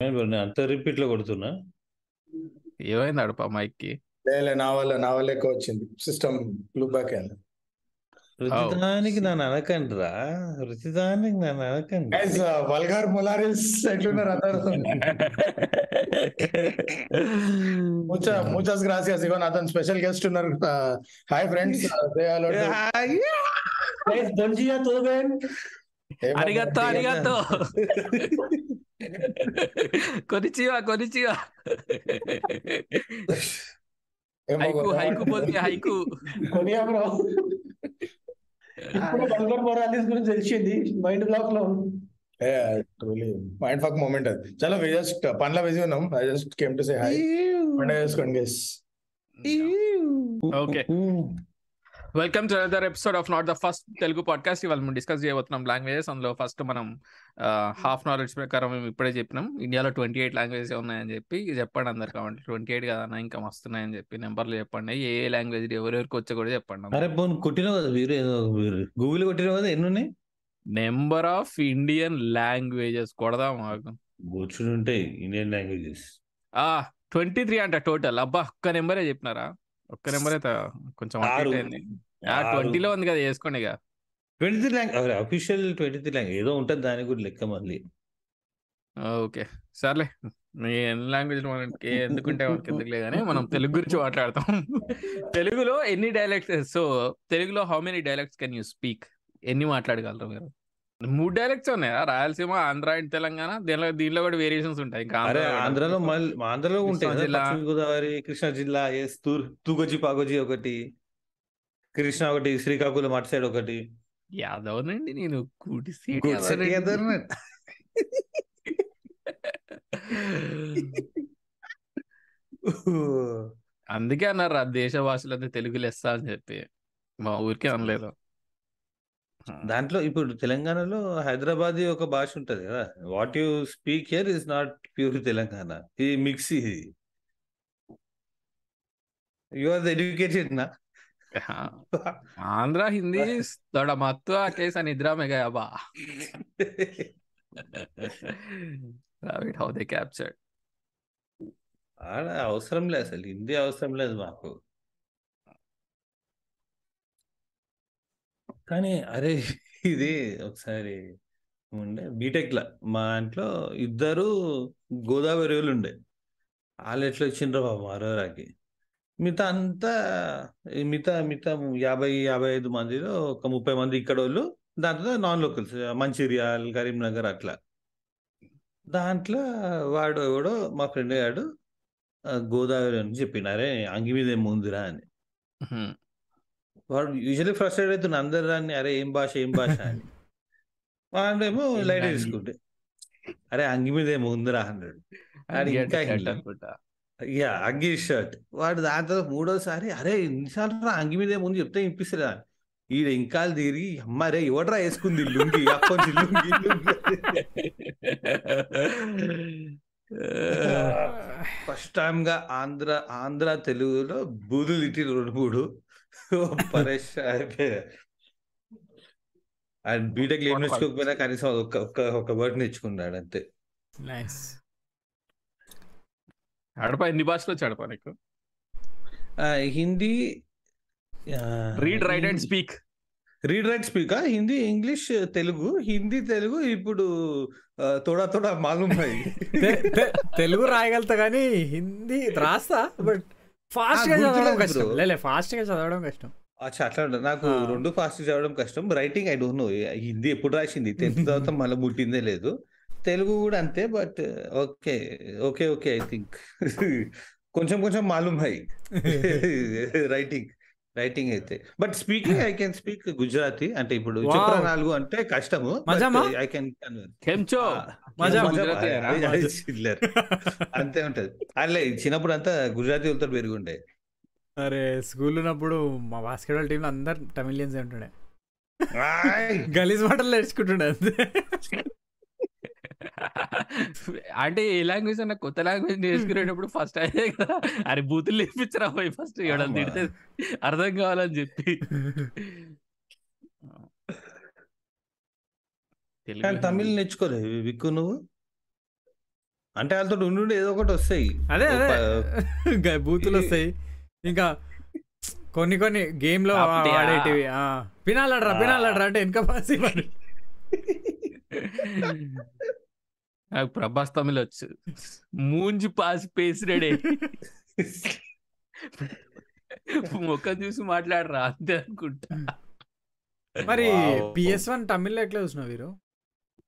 అంత రిపీట్లో కొడుతున్నా. ఏమైంది అడప మైక్కి లే నా వల్ల నా వల్ల ఎక్కువ వచ్చింది సిస్టమ్ లూప్ బ్యాక్ అయింది. రుచిదానికి నన్ను అనకండి రా రుచిదానికి నన్ను అనకండి. వల్గార్ మొలారిస్ ఎట్లున్నారు అందరూ? ముచ్చా ముచాస్ గ్రాసియస్ ఇగో అతను స్పెషల్ గెస్ట్ ఉన్నారు. Hi friends tudo bem? అరిగత్తో అరిగత్తో. కొనిచివా కొనిచివా హైకు హైకు పోతే హైకు కొనియా బ్రో ఇప్పుడు బల్గర్ మొరాలిస్ గురించి తెలిసింది మైండ్ బ్లాక్లో మైండ్ ఫక్ మూమెంట్ అది. చలో వి జస్ట్ పనిలో బిజీ ఉన్నాం. I just came to say hi పండుగ చేసుకోండి guys okay welcome to other episode of not the first Telugu podcast ఇవాళ మనం డిస్కస్ చేయబోతున్నాం లాంగ్వేజెస్ అందులో ఫస్ట్ మనం హాఫ్ నాలెడ్జ్ ప్రకారం మేము ఇప్పుడే చెప్పినాం. ఇండియాలో ట్వంటీ ఎయిట్ లాంగ్వేజెస్ ఉన్నాయని చెప్పి చెప్పండి అందరు కావాలి ట్వంటీ ఎయిట్ కదన్నా ఇంకా వస్తున్నాయని చెప్పి నెంబర్లు చెప్పండి. ఏ ఏ లాంగ్వేజ్ ఎవరెవరికి వచ్చా కూడా చెప్పండి అరే పోను కొట్టినావు కదా వీరు ఏదో గూగుల్ కొట్టినావు కదా ఎన్ని ఉన్నాయి? నెంబర్ ఆఫ్ ఇండియన్ లాంగ్వేజెస్ కొడదాం మాకు కూర్చుని ఉంటాయి ఇండియన్ లాంగ్వేజెస్ ఆ ట్వంటీ త్రీ అంట టోటల్ అబ్బా ఒక్క నెంబరే చెప్పినారా? ఒక్క నెంబర్ అయితే కొంచెం ఆ. ట్వంటీలో ఉంది కదా వేసుకోండి ఇక. Twenty three language official twenty three language ఏదో ఉంటుంది దానికి కూడా లెక్క మళ్ళీ. ఓకే సర్లే. మీ ఎన్ని లాంగ్వేజ్ మనకి ఎందుకుంటే మనకి ఎందుకులే కానీ మనం తెలుగు గురించి మాట్లాడతాం. తెలుగులో ఎన్ని డైలెక్ట్స్ సో తెలుగులో how many dialects can you speak ఎన్ని మాట్లాడగలరు మీరు? మూడు డైలెక్ట్స్ ఉన్నాయా రాయలసీమ ఆంధ్ర అండ్ తెలంగాణ దీనిలో దీనిలో కూడా వేరియేషన్స్ ఉంటాయి. ఇంకా ఆంధ్రాలో. ఆంధ్రలో ఉంటాయి గోదావరి కృష్ణా జిల్లా తూగొజి పాగొజి ఒకటి. కృష్ణా ఒకటి శ్రీకాకుళం అటు సైడ్ ఒకటి. యాదవ్నండి నేను. కూటి. అందుకే అన్నారు ఆ దేశ భాషలంతా తెలుగు లెస్స అని చెప్పి. మా ఊరికే అనలేదు. దాంట్లో ఇప్పుడు తెలంగాణలో హైదరాబాద్ ఒక భాష ఉంటది కదా. What you speak here is not pure Telangana. ఇది మిక్స్. ఇది యు ఆర్ ఎడ్యుకేటెడ్ నా ఆంధ్ర హిందీ थोड़ा महत्व कैसा निद्रा में गया बा Rabbit, how they captured ఆడ అవసరం లేదు అసలు హిందీ అవసరం లేదు మాకు కానీ అరే ఇది ఒకసారి ఉండే బీటెక్ లా మా ఇంట్లో ఇద్దరు గోదావరి వాళ్ళు ఉండే వాళ్ళు ఎట్లా వచ్చిండ్రో బాబు అరోరాకి మిగతా అంతా మిగతా మిగతా యాభై యాభై ఐదు మందిలో ఒక ముప్పై మంది ఇక్కడ వాళ్ళు దాంట్లో నాన్ లోకల్స్ మంచిర్యాల్ కరీంనగర్ అట్లా. దాంట్లో వాడు ఎవడో మా ఫ్రెండ్ గాడు ఆ, గోదావరి అని చెప్పినారే అంగి మీద ఏం ముందురా అని. వాడు యూజువల్లీ ఫ్రస్ట్రేట్ అవుతున్నా అందరు రాని అరే ఏం భాష ఏం భాష అని. వాడేమో ఏం లైట్? తీసుకుంటే అరే అంగి మీద ఏం ఉందిరా అన్నాడు. Get ఇంకా అంగి షర్ట్. వాడు దాంతో మూడోసారి అరే ఇన్నిసార్లు రా అంగి మీద ఏముంది చెప్తే వినిపిస్తుందా ఈడ ఇంకా తిరిగి అమ్మారే ఎవడరా వేసుకుంది లుంగి? అప్పటి లుంగి ఫస్ట్ టైం గా ఆంధ్ర ఆంధ్ర తెలుగులో బూదులు ఇట్టి రెండు మూడు. పరేష్ అండ్ బీటెక్ ఏం నేర్చుకోకపోయినా కనీసం ఒక ఒక ఒక వర్డ్ నేర్చుకున్నాడు అంతే. నైస్. అడప ఎన్ని భాషలు వచ్చి అడప నీకు? ఆ, Hindi read write and speak read write speak Hindi English Telugu. Hindi Telugu ఇప్పుడు తోడా తోడా మాలూమ్ తెలుగు రాయగలుగుతా కానీ హిందీ రాస్తా బట్ ఫాస్ట్గా చదవడం. కష్టం. లే ఫాస్ట్గా చదవడం కష్టం. అచ్చా అట్లా. నాకు. రెండు ఫాస్ట్ చదవడం కష్టం. Writing I don't know Hindi ఎప్పుడు రాసింది? టెన్త్ తర్వాత మళ్ళీ ముట్టిందే లేదు. తెలుగు కూడా అంతే but okay okay okay I think. కొంచెం కొంచెం మాలూమ్ హై రైటింగ్ రైటింగ్ అయితే. But speaking I can speak Gujarati. అంటే ఇప్పుడు నాలుగు అంటే కష్టము? ఐ కెన్ అంతే ఉంటది. అట్లే చిన్నప్పుడు అంతా గుజరాతీ వాళ్ళతో పెరుగుండే. అరే స్కూల్ ఉన్నప్పుడు మా బాస్కెట్బాల్ టీంలో అందరు తమిళియన్స్ ఉంటుండే! గలీజ్ మాటలు నేర్చుకుంటుండే అంతే. అంటే ఏ లాంగ్వేజ్ అన్న కొత్త లాంగ్వేజ్ నేర్చుకునేటప్పుడు ఫస్ట్ అదే కదా అరే బూతులు నేర్పించరా పోయి ఫస్ట్ ఆమా. తిడితే అర్థం కావాలని చెప్పి తమిళ్ హిందీ. నేర్చుకోలే విక్కు నువ్వు అంటే వాళ్ళతో ఉండి ఏదో ఒకటి వస్తాయి అదే అదే ఇంకా బూతులు వస్తాయి ఇంకా కొన్ని కొన్ని గేమ్లో కాపుతే, ఆ. వాడేటివి ఆ, పినాలడ్రా. పినాలడ్రా అంటే వెనక పాసి. నాకు ప్రభాస్ తమిళ వచ్చు. మూంజి పాసి పేసినాడే ముఖం చూసి మాట్లాడరా అంతే అనుకుంటా. మరి. పిఎస్ వన్ తమిళ్ళో ఎట్లా చూసినావు వీరు?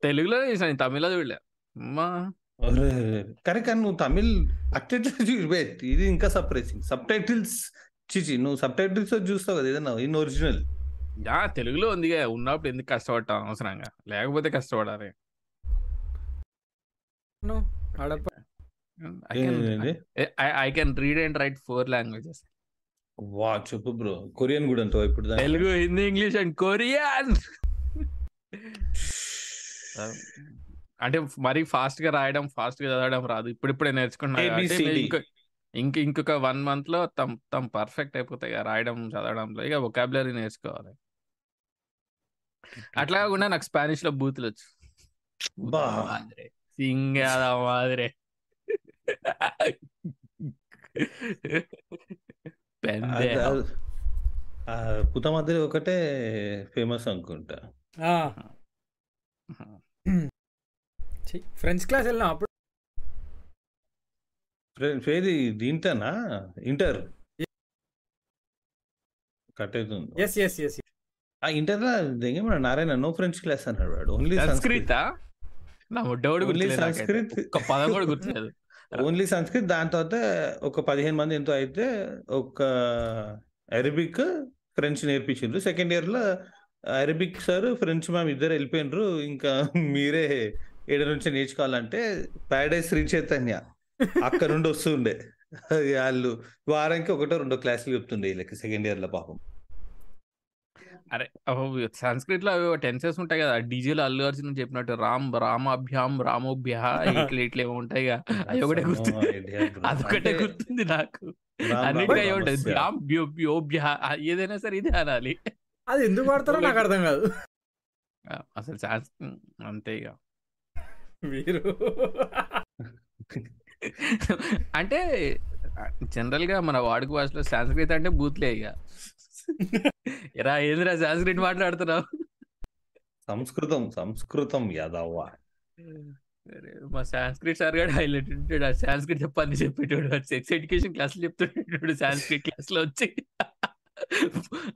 తెలుగులో చూసాను తమిళ చూడలే. అమ్మా. అరే, కరెక్ట్ కానీ నువ్వు తమిళ్ అట్టెట్లా చూసి wait, ఇది ఇంకా సర్ప్రైజింగ్ సబ్ టైటిల్స్ చిచి నువ్వు సబ్ టైటిల్స్ చూస్తావు కదా ఏదన్నా ఇన్ ఒరిజినల్ యా తెలుగులో ఉంది ఉన్నప్పుడు ఎందుకు కష్టపడటం అవసరంగా. లేకపోతే కష్టపడాలి. I can read and write four languages వా చెప్పు బ్రో. కొరియన్ కూడా అంటావు ఇప్పుడు? Telugu Hindi English and Korean. అంటే మరీ ఫాస్ట్గా రాయడం ఫాస్ట్గా చదవడం రాదు. ఇప్పుడిప్పుడే నేర్చుకున్నా. ఇంక ఇంక ఇంకొక వన్ మంత్లో తమ్ తమ్ పర్ఫెక్ట్ అయిపోతాయి. రాయడం చదవడంలో ఇక వొకాబులరీ నేర్చుకోవాలి. అట్లా కాకుండా నాకు స్పానిష్లో బూతులు వచ్చు. అది- అది- ఆ, పుత మధ్యలో ఒకటే ఫేమస్ అనుకుంటా. ఫ్రెంచ్ క్లాస్ వెళ్ళినా అప్పుడు. ఏది దీంట్లోనా ఇంటర్. కట్ అవుతుంది. ఎస్ ఎస్ ఎస్ ఆ ఇంటర్లో దెంగేమన్నా నారాయణ నో ఫ్రెంచ్ క్లాస్ అన్నాడు వాడు. ఓన్లీ సంస్కృత నా ముడ్డోడు. సంస్కృత్. ఒక్క పదం కూడా గుర్తులేదు. ఓన్లీ సంస్కృత్ దాని తర్వాత ఒక పదిహేను మంది ఎంతో అయితే ఒక అరబిక్ ఫ్రెంచ్ నేర్పించిండ్రు. సెకండ్ ఇయర్లో అరబిక్ సార్ ఫ్రెంచ్ మ్యామ్ ఇద్దరు వెళ్ళిపోయినరు ఇంకా మీరే ఏడు నుంచి నేర్చుకోవాలంటే ప్యారడైస్ శ్రీ చైతన్య అక్కడ నుండి వస్తుండే. వాళ్ళు వారానికి ఒకటో రెండో క్లాసులు చెప్తుండే వీళ్ళకి సెకండ్ ఇయర్లో పాపం. అరే సంస్కృత్లో టెన్సెస్ ఉంటాయి కదా. డీజేలో అల్లు అర్జున్ చెప్పినట్టు రామ్ రామాభ్యాం రామోభ్య ఇట్లా ఇట్లా ఏమో ఉంటాయి కదా. అవి ఒకటే bro. అదొకటే గుర్తుంది నాకు. అన్నిటికీ రామ్ భ్యోభ్య ఏదైనా సరే ఇదే అనాలి. అది ఎందుకు వాడతారో నాకు అర్థం కాదు. అసలు సాన్స్ అంతే ఇక. మీరు? అంటే జనరల్గా మన వాడుక భాషలో సంస్కృత్ అంటే బూత్లే ఇక. ఎరా ఏందిరా సంస్కృత్ మాట్లాడుతున్నావు? సంస్కృతం సంస్కృతం యాదవ్వ. మా సాంస్క్రిట్ సార్ గారు హైలైట్ ఉంటాడు. ఆ సాంస్క్రిట్ చెప్పని చెప్పేటోడు. సెక్స్ ఎడ్యుకేషన్ క్లాస్ చెప్తుంటాడు. సాంస్క్రిట్ క్లాస్లో వచ్చి.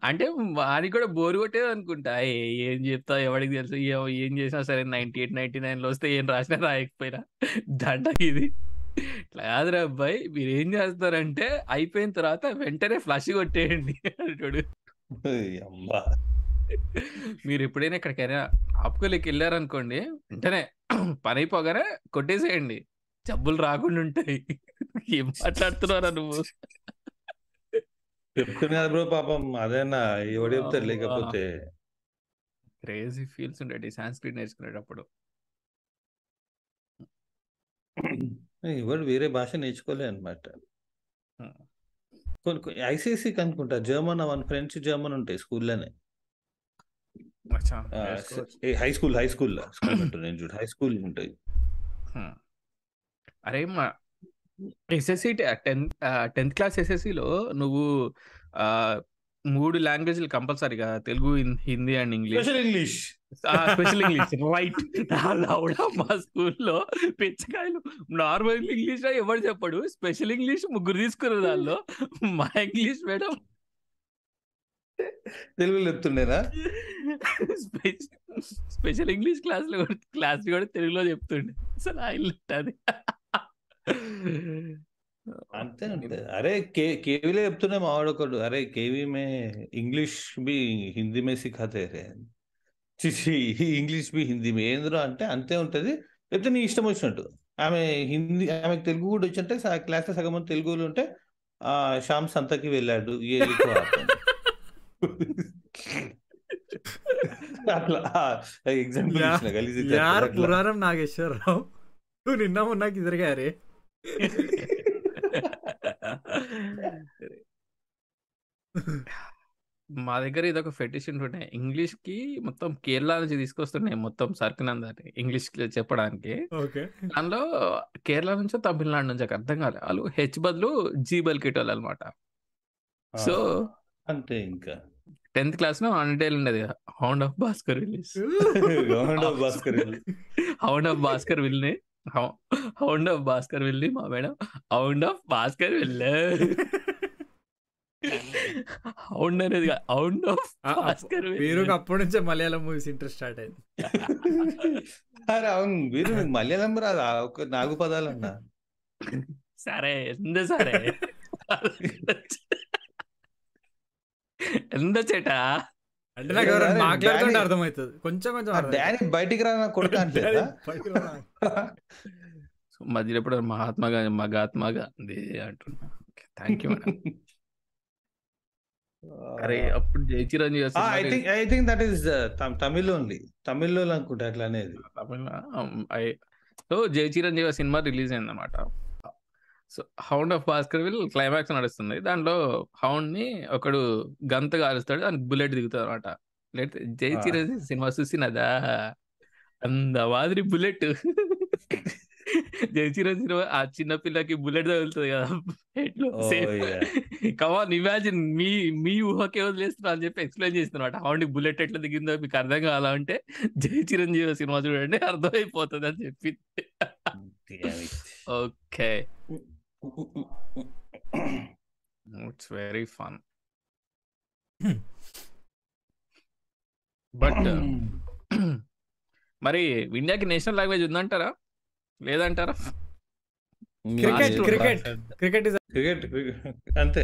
అంటే వానికి కూడా బోర్ కొట్టేది అనుకుంటా. ఏ, చెప్తావు? ఎవరికి తెలుసు? ఏ- ఏం చేసినా సరే నైన్టీ ఎయిట్ నైన్టీ నైన్లో వస్తే ఏం రాసినా రాయకపోయినా. దండ ఇది. కాదురా అబ్బాయి మీరు ఏం చేస్తారంటే అయిపోయిన తర్వాత వెంటనే ఫ్లష్ కొట్టేయండి అంటాడు. అమ్మా. మీరు ఎప్పుడైనా ఎక్కడికైనా ఆపుకోలేకి వెళ్ళారనుకోండి వెంటనే పని అయిపోగానే కొట్టేసేయండి. జబ్బులు రాకుండా ఉంటాయి. ఏం మాట్లాడుతున్నారా నువ్వు? చెప్తున్నారు బ్రో పాపం అదేనా? ఎవడు చెప్తారు లేకపోతే. క్రేజీ ఫీల్స్ ఉండేది సాంస్క్రిట్ నేర్చుకునేటప్పుడు. ఎవడు వేరే భాష నేర్చుకోలే అనమాట. కొన్ని ఐసీసీకి అనుకుంటా జర్మన్ వన్ ఫ్రెంచ్ జర్మన్ ఉంటాయి స్కూల్లోనే. హై స్కూల్ హై స్కూల్ నేను చూడు హై స్కూల్ ఉంటాయి. అరే మా ఎస్ఎస్సి టెన్త్ టెన్త్ క్లాస్ ఎస్ఎస్సిలో నువ్వు మూడు లాంగ్వేజ్లు కంపల్సరీగా. Telugu Hindi and English. Special English. Special English. Right. మా స్కూల్లో పిచ్చకాయలు. నార్మల్ ఇంగ్లీష్ ఎవరు చెప్పడు. స్పెషల్ ఇంగ్లీష్ ముగ్గురు తీసుకున్నారు దానిలో మా ఇంగ్లీష్ మేడం. తెలుగులో చెప్తుండేనా? స్పెషల్ ఇంగ్లీష్ క్లాస్లో క్లాస్ కూడా తెలుగులో చెప్తుండే. అసలు హైలైట్ అది అంతే అంతే అరే కే కేవీలో చెప్తున్నా మావాడు ఒకడు అరే కేవీ మే ఇంగ్లీష్ బి హిందీ మే సిఖాతే రే చిచి ఇంగ్లీష్ బి హిందీ మే. ఏంద్రో అంటే అంతే ఉంటది. లేకపోతే నీ ఇష్టం వచ్చినట్టు. ఆమె హిందీ ఆమెకు తెలుగు కూడా వచ్చంటే క్లాస్లో సగం తెలుగులో ఉంటే ఆ శ్యామ్ సంతకి వెళ్ళాడు. ఏ. అట్లా ఎగ్జాంపుల్. పురాణం నాగేశ్వరరావు. నువ్వు నిన్న మొన్నకి తిరిగారే మా దగ్గర ఇది ఒక ఫెటిష్ ఉంటుండే ఇంగ్లీష్కి మొత్తం కేరళ నుంచి తీసుకొస్తున్నాయి మొత్తం సర్కినందని ఇంగ్లీష్ చెప్పడానికి. ఓకే. దానిలో కేరళ నుంచో తమిళనాడు నుంచో అర్థం కాలే. వాళ్ళు హెచ్ బదులు జీ బలికేటోళ్ళు అనమాట సో అంతే ఇంకా. టెన్త్ క్లాస్లో అన్డేల్ ఉండేది hound of Baskerville release government of Baskerville hound of Bhaskar విల్ని హౌండ్ ఆఫ్ భాస్కర్ వెళ్ళి మా మేడం హౌండ్ ఆఫ్ భాస్కర్ వెళ్ళే. హౌండ్ అనేది హౌండ్ ఆఫ్ భాస్కర్ వీరు అప్పటి నుంచే మలయాళం మూవీస్ ఇంట్రెస్ట్ స్టార్ట్ అయింది. అరే అవును వీరు మలయాళం రాదా ఒక నాలుగు పదాలు అన్నా. సరే ఎంత సరే? ఎంత చేటా? అంటే నాకు ఎవరైనా మాట్లాడుతుంటే అర్థమవుతుంది. కొంచెం కొంచెం బయటికి రా కొడుకు. మధ్యలో ఎప్పుడు మహాత్మా గాంధీ మగాత్మా గాంధీ అంటున్నా. థ్యాంక్ యూ మేడం అరే అప్పుడు Jai Chiranjeevi I think I think that is Tamil only తమిళ్ళో అనుకుంటా అట్లా అనేది so Jai Chiranjeevi cinema release అయింది అనమాట so hound of Baskerville climax నడుస్తుంది. దాంట్లో హౌండ్ని ఒకడు గంత కాలుస్తాడు దానికి బుల్లెట్ దిగుతాడు అనమాట లేకపోతే జై. చిరంజీవి సినిమా చూసినదా? అంద మాదిరి బుల్లెట్. జై చిరంజీవి ఆ చిన్న పిల్లకి బుల్లెట్ తగులుతుంది కదా ఎట్లు. కమాన్ ఇమాజిన్ మీ మీ ఊహకే వదిలేస్తున్నా అని చెప్పి ఎక్స్ప్లెయిన్ చేస్తున్నమాట. హౌండ్ బుల్లెట్ ఎట్లా దిగిందో మీకు అర్థం కావాలా అంటే జై చిరంజీవి సినిమా చూడండి అర్థమైపోతుంది అని చెప్పి. Damn it. Okay. It's very fun but మరి ఇండియాకి నేషనల్ లాంగ్వేజ్ ఉందంటారా? లేదంటారా? Cricket cricket cricket is cricket అంతే.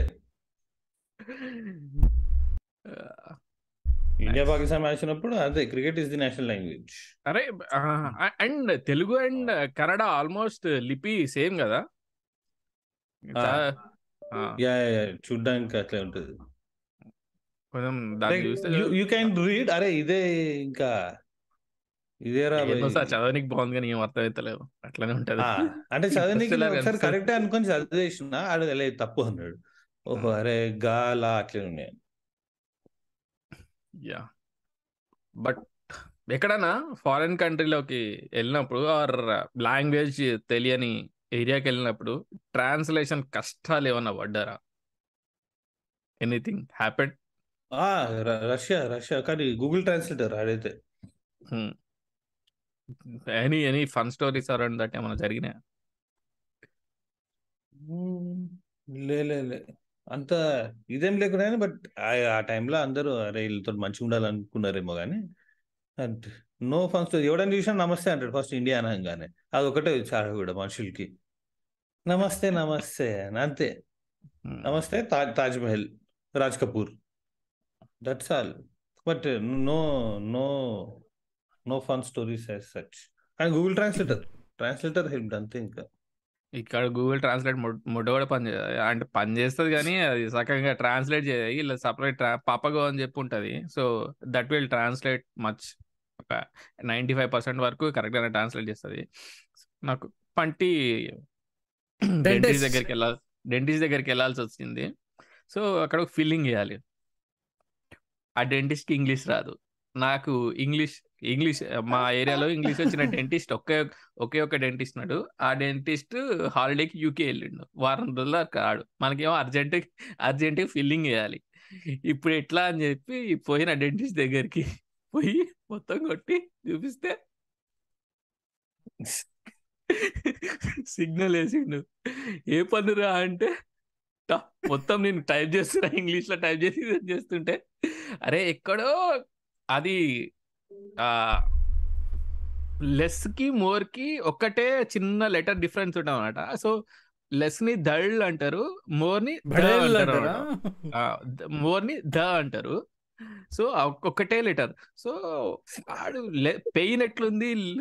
ఇండియా పాకిస్తాన్ మ్యాచ్ ఉన్నప్పుడు అదే cricket is the national language అరే and Telugu and Kannada almost లిపి సేమ్ కదా? యా చూడ్డానికి అట్లే ఉంటుంది. కొంచెం దాన్ని చూస్తే యూ క్యాన్ రీడ్ అరే ఇదే ఇంకా ఇదేరా చదవనికి బాగుంది కానీ ఏం అర్థం అవుతలేదు అట్లనే ఉంటది. అంటే చదవనీకి ఒకసారి. కరెక్ట్ అనుకొని చదివేసిన ఆడు లేదు తప్పు అన్నాడు. ఓహో అరే గాలా అట్లే ఉన్నాయి. యా బట్ ఎక్కడైనా ఫారెన్ కంట్రీలోకి వెళ్ళినప్పుడు ఆర్ లాంగ్వేజ్ తెలియని ఏరియాకి వెళ్ళినప్పుడు ట్రాన్స్లేషన్ కష్టాలు ఏమన్నా పడ్డారా? Anything happened Russia Russia. కానీ గూగుల్ ట్రాన్స్లేటర్ ఆడైతే any any fun stories around that ఏమైనా జరిగినాయా? మ్మ్. లే లే లే. అంత ఇదేం లేకుండా బట్ ఆ టైంలో అందరూ అరే వీళ్ళతో మంచిగా ఉండాలనుకున్నారేమో కానీ నో ఫస్ట్ ఎవడని చూసినా నమస్తే అంటాడు ఫస్ట్ ఇండియా అనగానే. అది ఒకటే చాలా కూడా మనుషులకి. నమస్తే నమస్తే అని అంతే. నమస్తే Taj Taj Mahal Raj Kapoor that's all but no no no fun stories as such కానీ గూగుల్ ట్రాన్స్లేటర్ ట్రాన్స్లేటర్ హెల్ప్ అంతే ఇంకా ఇక్కడ గూగుల్ ట్రాన్స్లేట్ ముడ్డ కూడా పని అంటే పని చేస్తుంది కానీ అది సకంగా ట్రాన్స్లేట్ చేయదు ఇలా సపరేట్ పాపగో అని చెప్పి ఉంటుంది. So that will translate much ఒక నైంటీ ఫైవ్ పర్సెంట్ వరకు కరెక్ట్గానే ట్రాన్స్లేట్ చేస్తుంది. నాకు పంటి డెంటిస్ట్ దగ్గరికి వెళ్ళాలి డెంటిస్ట్ దగ్గరికి వెళ్ళాల్సి వచ్చింది. సో అక్కడ ఒక ఫిల్లింగ్ చేయాలి. ఆ డెంటిస్ట్కి ఇంగ్లీష్ రాదు. నాకు ఇంగ్లీష్ ఇంగ్లీష్ మా ఏరియాలో ఇంగ్లీష్ వచ్చిన డెంటిస్ట్ ఒకే ఒకే ఒక డెంటిస్ట్ ఉన్నాడు. ఆ డెంటిస్ట్ హాలిడేకి యూకే వెళ్ళిండు. వారం రోజులు రాడు మనకేమో అర్జెంట్ అర్జెంట్ ఫిల్లింగ్ చేయాలి. ఇప్పుడు ఎట్లా అని చెప్పి పోయిన డెంటిస్ట్ దగ్గరికి పోయి మొత్తం కొట్టి చూపిస్తే సిగ్నల్ వేసిండు. ఏ పనురా అంటే "టా, మొత్తం నేను టైప్ చేస్తున్నా ఇంగ్లీష్లో టైప్ చేసి చేస్తుంటే అరే ఎక్కడో అది ఆ లెస్కి మోర్కి ఒక్కటే చిన్న లెటర్ డిఫరెన్స్ ఉంటుంది అనమాట సో లెస్ని దళ్ అంటారు మోర్ని. మోర్ని ద అంటారు. సో ఒక్కటే లెటర్. సో ఆడు పెయిన్ ఎట్లుంది?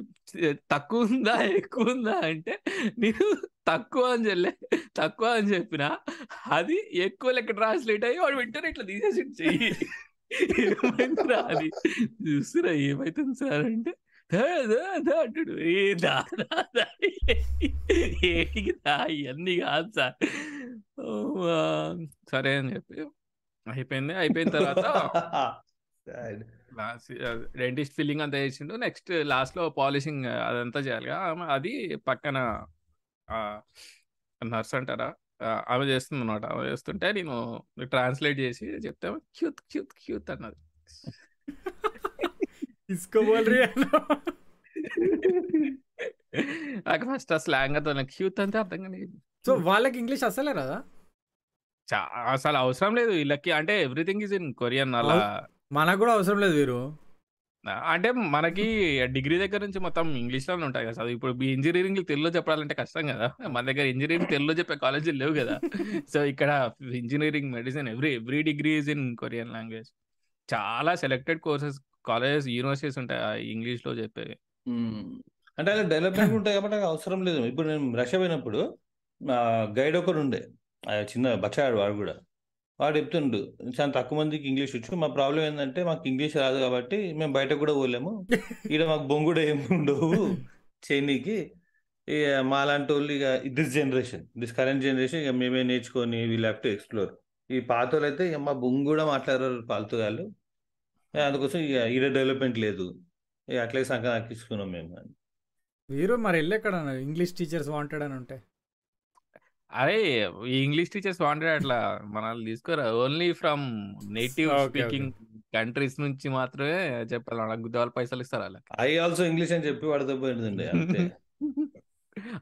తక్కువ ఉందా ఎక్కువ ఉందా అంటే నేను తక్కువ అని చెల్లె తక్కువ అని చెప్పిన అది ఎక్కువ లెక్క ట్రాన్స్లేట్ అయ్యి వాడు వెంటనే ఇట్లా తీసేసి చెయ్యి. ఏమైందిరా అది? చూస్తురా ఏమైతుంది సార్ అంటే అంటాడు. ఏ దా ఇవన్నీ కాదు సార్. సరే అని చెప్పి అయిపోయింది అయిపోయిన తర్వాత. డెంటిస్ట్ ఫిల్లింగ్ అంతా చేసిండు. నెక్స్ట్ లాస్ట్లో పాలిషింగ్ అదంతా చేయాలి అది పక్కన నర్స్ అంటారా? ఆమె చేస్తుంది అనమాట ఆమె చేస్తుంటే నేను ట్రాన్స్లేట్ చేసి చెప్తే క్యూత్ క్యూత్ క్యూత్ అన్నది. నాకు ఫస్ట్ ఆ స్లాంగ్ అంతా క్యూత్ అంటే అర్థం కానీ సో వాళ్ళకి ఇంగ్లీష్ అసలే రాదా? అసలు అవసరం లేదు వీళ్ళకి. అంటే ఎవ్రీథింగ్ ఇస్ ఇన్ కొరియన్ అలా. మనకు కూడా అవసరం లేదు వీరు. అంటే మనకి డిగ్రీ దగ్గర నుంచి మొత్తం ఇంగ్లీష్లోనే ఉంటాయి కదా. చదువు ఇప్పుడు ఇంజనీరింగ్ తెలుగులో చెప్పాలంటే కష్టం కదా. మన దగ్గర ఇంజనీరింగ్ తెలుగులో చెప్పే కాలేజీలు లేవు కదా. సో ఇక్కడ engineering medicine every every degree is in Korean language. చాలా సెలెక్టెడ్ కోర్సెస్ కాలేజెస్ యూనివర్సిటీస్ ఉంటాయి ఆ ఇంగ్లీష్లో చెప్పేవి. అంటే అలా డెవలప్మెంట్ ఉంటాయి కాబట్టి అవసరం లేదు. ఇప్పుడు నేను రష్యా పోయినప్పుడు గైడ్ ఒకడు ఉండే. చిన్న బచ్చాడు వాడు కూడా. వాడు చెప్తుండు చాలా తక్కువ మందికి ఇంగ్లీష్ వచ్చు. మా ప్రాబ్లం ఏంటంటే మాకు ఇంగ్లీష్ రాదు కాబట్టి మేము బయట కూడా పోలేము. ఈడ మాకు బొంగుడు ఏమి ఉండవు చైనీకి ఇక మా లాంటి వాళ్ళు ఇక this generation this current generation ఇక మేమే నేర్చుకొని వీ హ్యావ్ టు ఎక్స్ప్లోర్. ఈ పాత వాళ్ళు అయితే ఇక మా బొంగు కూడా మాట్లాడారు పాలతుగాళ్ళు అందుకోసం ఇక ఈడ డెవలప్మెంట్ లేదు. ఇక అట్లే సంక్రాంతి నాకిస్తున్నాం మేము. వీరు మరి వెళ్ళి ఎక్కడ ఇంగ్లీష్ టీచర్స్ వాంటెడ్ అని ఉంటాయి అరే ఈ ఇంగ్లీష్ టీచర్స్ వాంటెడ్ అట్లా. మనల్ని తీసుకోరా? Only from native speaking countries నుంచి మాత్రమే చెప్పాలి. వాళ్ళకి గుద్దవాళ్ళు పైసలు ఇస్తారు వాళ్ళకి. ఐ ఆల్సో ఇంగ్లీష్ అని చెప్పి వాడితో పోయిందండి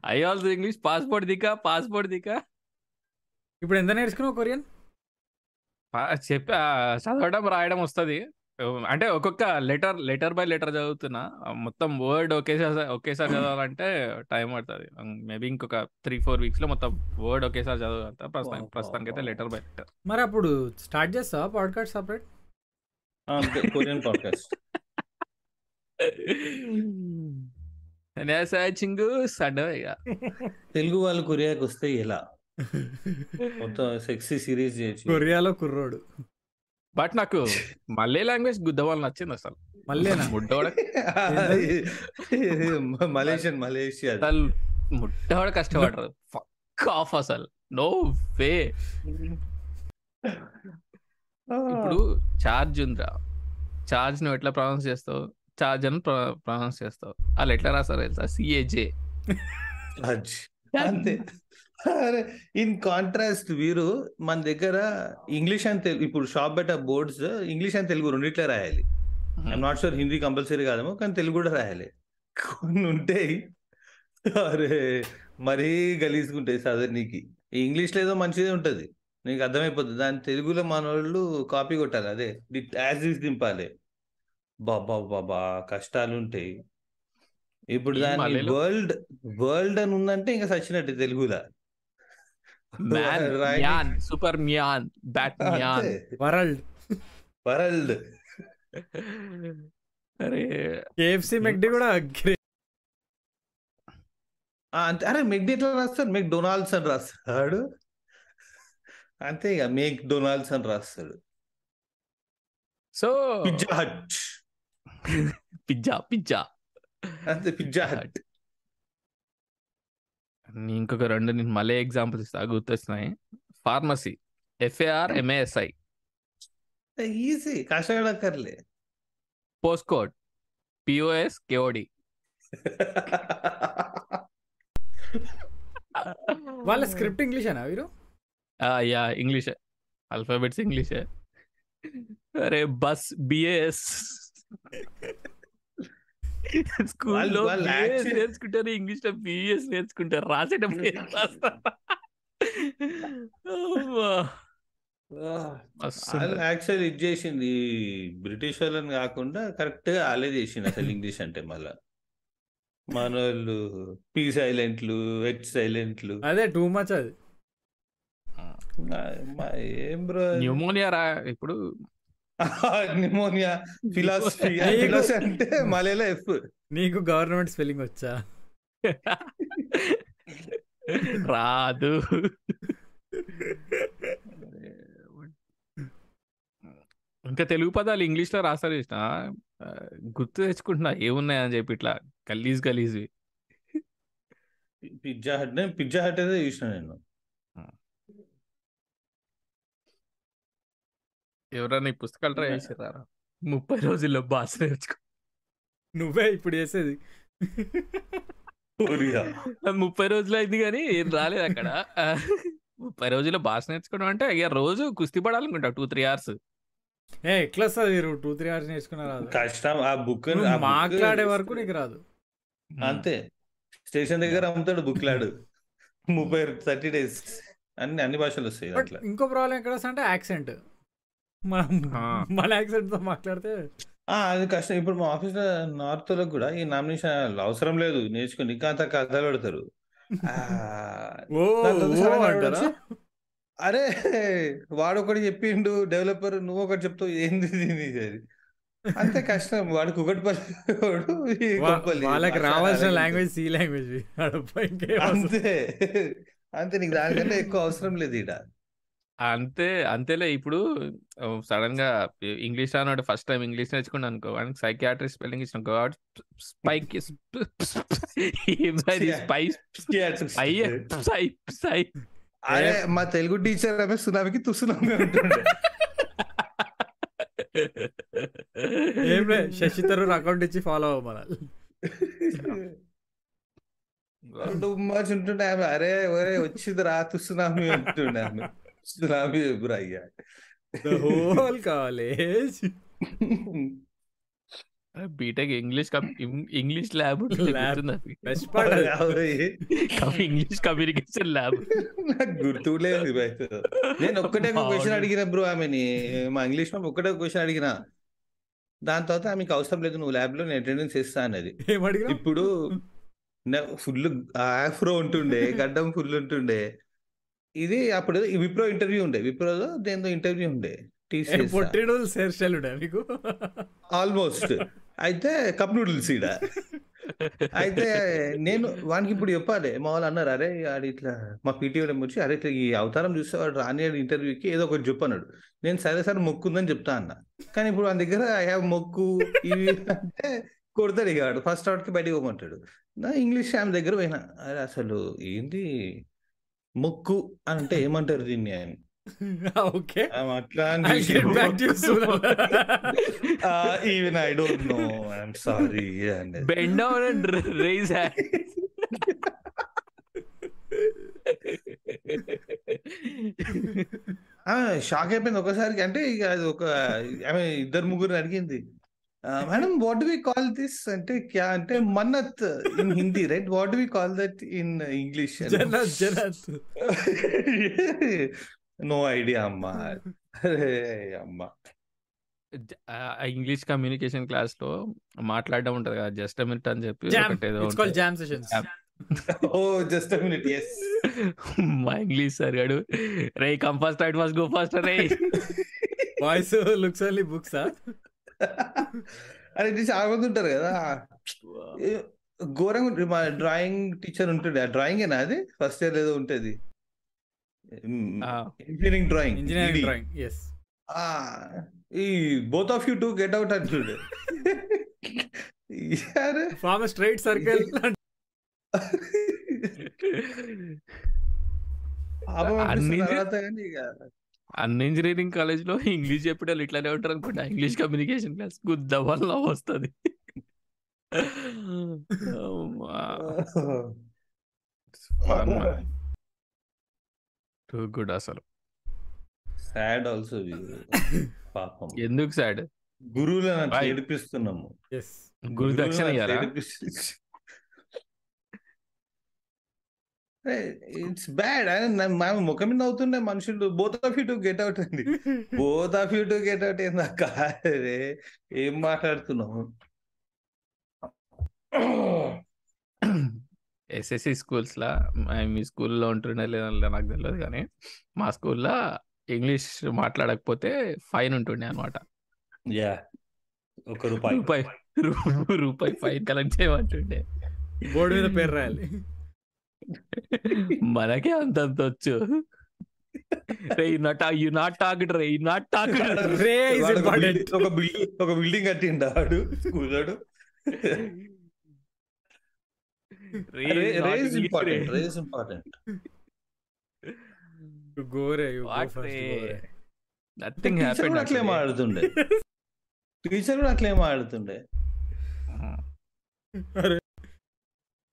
ఐ ఆల్సో ఇంగ్లీష్ పాస్పోర్ట్ దికా పాస్పోర్ట్ దికా ఇప్పుడు ఎంత నేర్చుకున్నావు కొరియన్? చెప్పి చదవడం రాయడం వస్తుంది. అంటే ఒక్కొక్క లెటర్ లెటర్ బై లెటర్ చదువుతున్నా. మొత్తం వర్డ్ ఒకేసారి ఒకేసారి చదవాలంటే టైం పడుతుంది. మేబీ ఇంకొక త్రీ ఫోర్ వీక్స్లో మొత్తం వర్డ్ ఒకేసారి చదవాలి ప్రస్తుతానికి ప్రస్తుతానికి అయితే లెటర్ బై లెటర్. మరి అప్పుడు స్టార్ట్ చేస్తావా podcast separate? Korean podcast. Chindu సడవ ఇక తెలుగు వాళ్ళు కొరియాకి వస్తే ఎలా? మొత్తం సెక్సీ సిరీస్ చేయొచ్చు. కొరియాలో కుర్రోడు. బట్ నాకు మళ్ళీ లాంగ్వేజ్ గుద్దవాళ్ళు నచ్చింది అసలు. Malaysian Malaysia. అసలు ముడ్డోడ కష్టపడరు. ఫక్ ఆఫ్ అసలు. నో వే ఇప్పుడు ఛార్జ్ ఉందిరా. ఛార్జ్ నువ్వు ఎట్లా ప్రొనౌన్స్ చేస్తావు? ఛార్జ్ అని ప్రొనౌన్స్ చేస్తావు. వాళ్ళు ఎట్లా రాస్తారు తెలుసా? సిఏజే. అంతే. ఇన్ కాంట్రాస్ట్ వీరు మన దగ్గర ఇంగ్లీష్ అండ్ తెలుగు ఇప్పుడు షాప్ బెట బోర్డ్స్ ఇంగ్లీష్ అండ్ తెలుగు రెండిట్లే రాయాలి. I'm not sure Hindi compulsory కాదేమో కానీ తెలుగు కూడా రాయాలి. కొన్ని ఉంటాయి. అరే మరీ గలీజ్గుంటాయి చదవనీకి ఈ ఇంగ్లీష్లో ఏదో మంచిదే ఉంటది. నీకు అర్థమైపోతుంది దాని తెలుగులో మన వాళ్ళు కాపీ కొట్టాలి. అదే యాజ్ ఇస్ దింపాలి. బాబా బాబా కష్టాలు ఉంటాయి. ఇప్పుడు మలయాళం- వరల్డ్ వరల్డ్ అని ఉందంటే ఇంకా సచ్చినట్టు తెలుగులో. Man Right. Man Superman Batman అంతే. వరల్డ్ వరల్డ్ అరే కేఎఫ్సి మెక్డి కూడా గ్రే- ఆ, అంతే అరే మెక్ ఎట్లా రాస్తాడు మెక్ డొనాల్డ్స్ అని రాస్తాడు అంతే ఇక మేక్ డొనాల్డ్స్ అని రాస్తాడు so Pizza Hut pizza pizza అంతే పిజ్జా హట్ ఇంకొక రెండు నేను మళ్ళీ ఎగ్జాంపుల్స్ ఇస్తా గుర్తొస్తున్నాయి. Pharmacy F A R M A S I easy కష్టపడక్కర్లే. Post code P O S K O D వాళ్ళ స్క్రిప్ట్ ఇంగ్లీషేనా వీరు? యా ఇంగ్లీషే ఆల్ఫాబెట్స్ ఇంగ్లీషే అరే బస్ బిఏఎస్ స్కూల్లో నేర్చుకుంటారు ఇంగ్లీష్లో బిఎస్ నేర్చుకుంటారు రాసేటప్పుడు ఉంటది. యాక్చువల్ ఇది చేసింది బ్రిటిష్ వాళ్ళని కాకుండా కరెక్ట్గా వాళ్ళే చేసింది అసలు ఇంగ్లీష్ అంటే మళ్ళా. మన వాళ్ళు పీ సైలెంట్లు హెచ్ సైలెంట్లు అదే టూ మచ్ అది. ఏం బ్రో న్యూమోనియా రా ఇప్పుడు నిమోనియా ఫిలాసఫీ అంటే మలయాళ ఎఫ్ నీకు గవర్నమెంట్ స్పెల్లింగ్ వచ్చా? రాదు. ఇంకా తెలుగు పదాలు ఇంగ్లీష్లో రాస్తారు చూసిన గుర్తు తెచ్చుకుంటున్నా ఏమున్నాయని చెప్పి ఇట్లా గలీజ్ గలీజ్వి. పిజ్జా హట్ నేను పిజ్జా హట్ అయితే చూసిన నేను. ఎవరన్నా ఈ పుస్తకాలు ట్రై చేసారా ముప్పై రోజుల్లో భాష నేర్చుకో. నువ్వే ఇప్పుడు చేసేది. ముప్పై రోజులు అయింది కానీ ఏం రాలేదు అక్కడ. ముప్పై రోజుల్లో భాష నేర్చుకోవడం అంటే ఇక రోజు కుస్తీ పడాలనుకుంటా టూ త్రీ అవర్స్ ఏ ఎట్లా వస్తుంది మీరు టూ త్రీ అవర్స్ నేర్చుకున్నా రాదు కష్టం. ఆ బుక్ మాట్లాడే వరకు నీకు రాదు. అంతే. స్టేషన్ దగ్గర అమ్ముతాడు బుక్లాడు. ముప్పై థర్టీ డేస్ అన్ని అన్ని భాషలు వస్తాయి ఇంకో ప్రాబ్లం ఎక్కడ వస్తుంది అంటే యాక్సెంట్ మనం యాక్సెంట్తో మాట్లాడితే ఆ, అది కష్టం. ఇప్పుడు మా ఆఫీస్లో నార్త్లో కూడా ఈ నామినేషన్ అవసరం లేదు నేర్చుకుని ఇంకా అంత కథలు పెడతారు. అరే వాడు ఒకటి చెప్పిండు డెవలపర్ నువ్వు ఒకటి చెప్తావు ఏంది అని. అంతే కష్టం. వాడికి ఒకటి పల్లి వాడు గొప్పలి. వాళ్ళకి రావాల్సిన లాంగ్వేజ్ సి లాంగ్వేజ్. అంతే. అంతే నీకు దానికంటే ఎక్కువ అవసరం లేదు ఈడ. అంతే అంతేలే. ఇప్పుడు సడన్గా ఇంగ్లీష్ అన్నాడు ఫస్ట్ టైం ఇంగ్లీష్ నేర్చుకున్నాను అనుకో వాడికి సైకియాట్రిస్ట్ స్పెల్లింగ్ ఇచ్చిన god spike spy spy spy spy అరే మా తెలుగు టీచర్ ఆమె సునామీకి తుసునామీ అంటుండే. ఏం లే శశి తరూర్ అకౌంట్ ఇచ్చి ఫాలో అవ్వాలి రెండు మర్చి ఉంటుండే ఆమె. అరే ఒరే వచ్చింది రా తుసునామీ ఆమె. సునామీ ఎప్పుడు అయ్యా the whole college BTech English English lab. Best part English communication lab నాకు గుర్తులేదు నేను ఒక్కటే ఒక క్వశ్చన్ అడిగిన బ్రో ఆమెని మా ఇంగ్లీష్లో ఒక్కటే క్వశ్చన్ అడిగిన దాని తర్వాత ఆమెకు అవసరం లేదు నువ్వు ల్యాబ్లో నేను అటెండెన్స్ ఇస్తా అన్నది ఇప్పుడు ఫుల్ ఆఫ్రో ఉంటుండే గడ్డం ఫుల్ ఉంటుండే ఇది అప్పుడు విప్రో ఇంటర్వ్యూ ఉండే. విప్రోలో దేంతో ఇంటర్వ్యూ ఉండే. టీసీఎస్ హెయిర్ స్టైల్ మీకు? ఆల్మోస్ట్. అయితే కప్ నూడిల్స్ ఈడ. అయితే నేను వానికి ఇప్పుడు చెప్పాలి. మా వాళ్ళు అన్నారు అరే ఆడు ఇట్లా మా పీటీ వచ్చి అరే ఇట్లా ఈ అవతారం చూస్తే వాడు రాని ఇంటర్వ్యూకి ఏదో ఒకటి చెప్పు అన్నాడు నేను సరే సరే మొక్కు ఉందని చెప్తా అన్న. కానీ ఇప్పుడు వాని దగ్గర ఐ హ్యావ్ మొక్కు ఇవి అంటే కొడతాడు ఇక వాడు. ఫస్ట్ అవుట్కి బయటికి పోమంటాడు. నా ఇంగ్లీష్ ఆమె దగ్గర పోయినా. అరే అసలు ఏంటి మొక్కు అని అంటే ఏమంటారు దీన్ని అని okay. Even I don't know I'm sorry bend down and rise shock అయిపోయింది. ఒకసారికి అంటే ఇక అది ఒక ఆమె ఇద్దరు ముగ్గురు అడిగింది. Madam what we call this అంటే క్యా అంటే Mannat in Hindi right what we call that in English Jannat జనత్ నో ఐడియా అమ్మా అరే అమ్మా ఇంగ్లీష్ కమ్యూనికేషన్ క్లాస్లో మాట్లాడడం ఉంటది కదా జస్ట్ మినిట్ అని చెప్పి జామ్ ఒకటి ఏదో ఇట్స్ కాల్ ఉంటది. Jam sessions oh just minute yes మా ఇంగ్లీష్ సార్ గాడు రే come first I'd must go first రే బాయ్స్ లుక్స్ ఓన్లీ బుక్స్ అరే చాలా మంది ఉంటారు కదా. ఘోరంగా మా డ్రాయింగ్ టీచర్ ఉంటుండే. ఆ డ్రాయింగ్ ఏనా అది? ఫస్ట్ ఇయర్ ఏదో ఉంటది. Engineering drawing engineering drawing yes ఈ both of you to get out అంటుండే ఫార్మ్ స్ట్రైట్ సర్కిల్ పాపం అన్ని ఇంజనీరింగ్ కాలేజ్లో ఇంగ్లీష్ చెప్పేటోళ్ళు ఇట్లానే ఉంటారు అనుకుంటా. ఇంగ్లీష్ కమ్యూనికేషన్ క్లాస్ గుద్ద వల్ల వస్తుంది. టూ గుడ్ అసలు. సాడ్ ఆల్సో పాపం. ఎందుకు సాడ్ గురువులను Why? ఏడిపిస్తున్నాము. ఎస్ గురు దక్షిణ ఇట్స్ బ్యాడ్ మేము ముఖం మీద అవుతుండే మనుషులు both of you to get out అండి. Both of you to get out ఏందాక అరే ఏం మాట్లాడుతున్నావు? ఎస్ఎస్సి స్కూల్స్ లా మా- మీ స్కూల్లో ఉంటుండే లేదా నాకు తెలియదు కానీ మా స్కూల్లో ఇంగ్లీష్ మాట్లాడకపోతే ఫైన్ ఉంటుండే అనమాట యా ఒక రూపాయి. రూపాయి రూపాయి ఫైన్ కలెక్ట్ చేయమంటుండే. బోర్డు మీద పేరు రాయాలి. మనకే అంతంత వచ్చు రే నాట్ యు నాట్ టాక్ రే నాట్ టాక్ రే is వాడు ఒక important. బిల్డింగ్- ఒక బిల్డింగ్ ఒక బిల్డింగ్ కట్టిండు ఆడు స్కూల్ వాడు రేస్ ఇంపార్టెంట్ రేస్ ఇంపార్టెంట్ గోరే What రే? నథింగ్ టీచర్ కూడా అట్లే మాడుతుండే టీచర్ కూడా అట్లే మాడుతుండే అరే.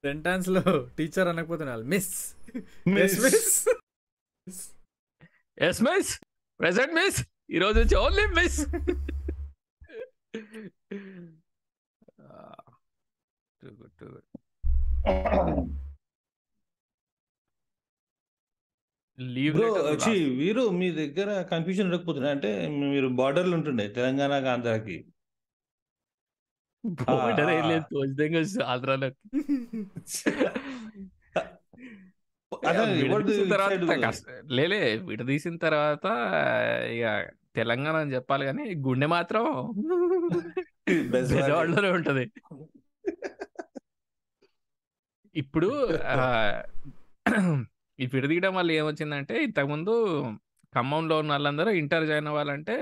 సెంటెన్స్లో టీచర్ అనకపోతే miss Miss. Miss yes miss present miss ఈ రోజు నుంచి ఓన్లీ మిస్ వచ్చి వీరు మీ దగ్గర కన్ఫ్యూజన్ ఉండకపోతున్నా. అంటే మీరు బార్డర్లు ఉంటుండే తెలంగాణకి ఆంధ్రాకి. బోర్డర్ ఏం. లేదు తోచిదంగా లేలే విడదీసిన తర్వాత ఇక తెలంగాణ అని చెప్పాలి కానీ గుండె మాత్రం బెజవాడ. బెజవాడలోనే ఉంటది ఇప్పుడు ఈ విడదీయడం వల్ల ఏమొచ్చిందంటే ఇంతకుముందు ఖమ్మంలో ఉన్న వాళ్ళందరూ ఇంటర్ జాయిన్ అవ్వాలంటే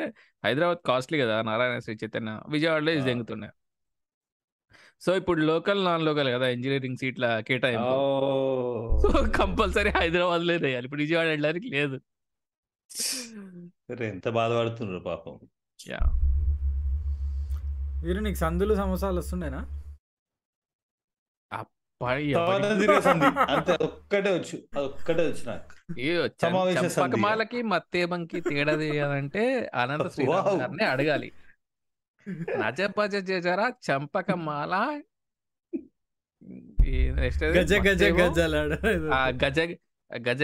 హైదరాబాద్ కాస్ట్లీ కదా నారాయణ శ్రీ చైతన్య విజయవాడలో ఇది ఆ. జంగుతున్నాయి సో ఇప్పుడు లోకల్ నాన్ లోకల్ కదా ఇంజనీరింగ్ సీట్ల కేటాయింపు. ఓ. సో కంపల్సరీ హైదరాబాద్లో వేయాలి. ఇప్పుడు విజయవాడ వెళ్ళడానికి లేదు. ఎంత బాధపడుతున్నారు పాపం. యా. వీరు నీకు సందులు సమోసాలు వస్తుండేనా? ఎవరికి- తిరిగేసింది అంతే ఒక్కటే వచ్చు. వచ్చు నాకు. సమావేశ మత్తేబంకి తేడా తెలియాలంటే అనంత శ్రీరామ్. గారిని అడగాలి. నజపజ జజరా చంపకమాల? గజ గజ గజలాడ. గజ గజ గజ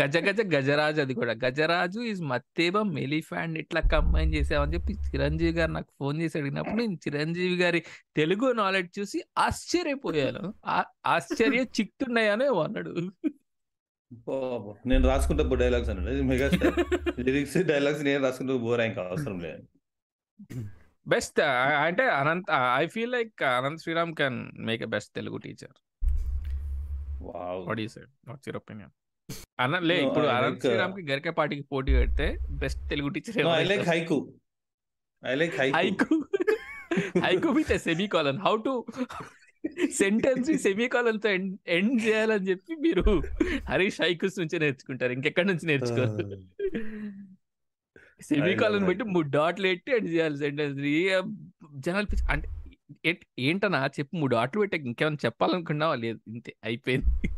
గజ గజ గజరాజు అది కూడా. గజరాజు ఈజ్ మత్తేబం ఎలిఫాంట్ ఇట్లా కంబైన్ చేసామని చెప్పి చిరంజీవి గారు నాకు ఫోన్ చేసి అడిగినప్పుడు నేను చిరంజీవి గారి తెలుగు నాలెడ్జ్ చూసి ఆశ్చర్యపోయాను. ఆశ్చర్య చిక్తున్నాయని అన్నాడు. నేను రాసుకుంటా డైలాగ్స్ అన్నాడు. మెగా లిరిక్స్ డైలాగ్స్ నేను రాసుకుంటూ బోర్ ఇంకా అవసరం లేదు. బెస్ట్. అంటే Ananth I feel like Ananth Sriram can make a best Telugu teacher. Wow. What is what's your opinion? అన్న లే ఇప్పుడు అనంత్ like, శ్రీరామ్కి గరికే పాటికి పోటీ పెడితే best Telugu teacher I like haiku I like haiku haiku haiku with semicolon how to sentence semi కాలన్తో end చేయాలని చెప్పి మీరు హరీష్ హైకుస్ నుంచి నేర్చుకుంటారు. ఇంకెక్కడి నుంచి నేర్చుకోరు? సెమీ కాలన్ పెట్టి. మూడు డాట్లు పెట్టి ఎండ్ చేయాలి సెంటెన్స్ జనాలు అంటే ఏ- ఏంటన్నా చెప్పు మూడు డాట్లు పెట్టాక ఇంకేమైనా చెప్పాలనుకున్నావా? లేదు ఇంతే అయిపోయింది.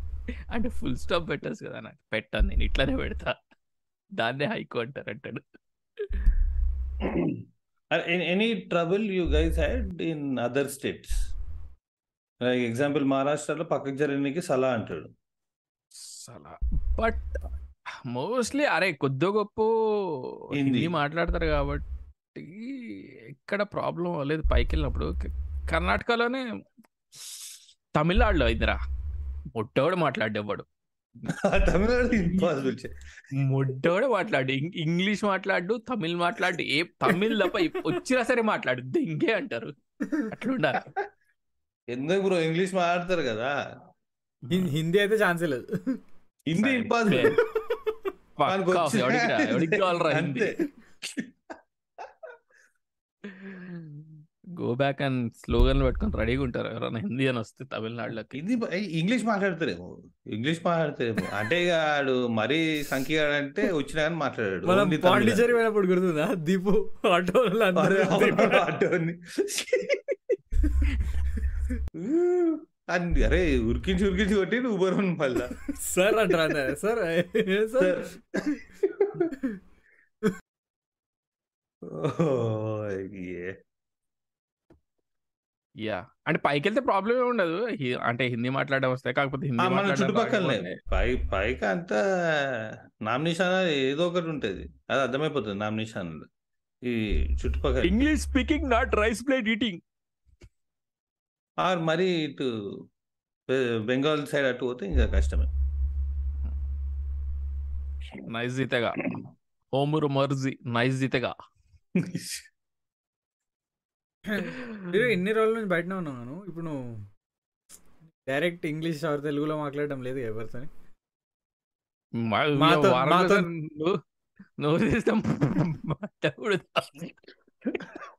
అంటే ఫుల్ స్టాప్ పెట్టచ్చు కదా నాకు. పెట్టాను నేను ఇట్లానే పెడతా. దాన్నే హైకు అంటారు అంటాడు. Any trouble you guys had in other states. Example మహారాష్ట్రలో పక్కకు జరిగినకి సలా అంటాడు. అలా బట్ మోస్ట్లీ అరే కొద్ది గొప్ప హిందీ. మాట్లాడతారు కాబట్టి ఎక్కడ ప్రాబ్లం లేదు. పైకి వెళ్ళినప్పుడు కర్ణాటకలోనే తమిళనాడులో అయిందిరా మొట్టోడు మాట్లాడేవాడు. తమిళనాడు ఇంపాసిబుల్ మొట్టోడు మాట్లాడు. ఇంగ్లీష్ మాట్లాడు తమిళ్ మాట్లాడు ఏ తమిళ్ తప్ప వచ్చినా సరే మాట్లాడు. దెంగే అంటారు. అట్లుండాలి. ఎందుకు బ్రో? ఇంగ్లీష్ మాట్లాడతారు కదా. హిందీ అయితే ఛాన్సే లేదు. హిందీ. ఇంపాసిబుల్ ఎవడికి కావాలరా హిందీ? గో బ్యాక్ అండ్ స్లోగన్లు పెట్టుకొని రెడీగా ఉంటారు. ఎవరైనా హిందీ అని వస్తే తమిళనాడులోకి. హిందీ ఇంగ్లీష్ మాట్లాడతారేమో. ఇంగ్లీష్ మాట్లాడతారేమో. అంటే ఆడు మరీ సంఖ్యాడు అంటే వచ్చినా కానీ మాట్లాడాడు. మనం. పాండిచేరి పోయినప్పుడు గుర్తుందా? దీపు ఆటో ఆటోని. అన్ని అరే ఉరికించి ఉరికించి కొట్టి నువ్వు బరువు మళ్ళా. సార్ అంటారా? Sir sir. యా. అంటే పైకి వెళ్తే ప్రాబ్లం ఏమి ఉండదు అంటే హిందీ మాట్లాడడం వస్తాయి కాకపోతే హిందీ మన చుట్టుపక్కలనే. రాకపోతే పై పైకి అంతా నామినేషన్ ఏదో ఒకటి ఉంటది. అది అర్థమైపోతుంది నామినేషన్ ఈ చుట్టుపక్కల English speaking not rice plate eating or మరి ఇటు బెంగాల్ సైడ్ అటు పోతే ఇంకా కష్టమే. నైస్ జితేగా హోమురు మర్జీ నైస్ జితేగా మీరు ఎన్ని రోజుల నుంచి బయటనే ఉన్నాను ఇప్పుడు నువ్వు డైరెక్ట్ ఇంగ్లీష్ ఆర్ తెలుగులో మాట్లాడడం లేదు ఎవరితో నువ్వు చేస్తాం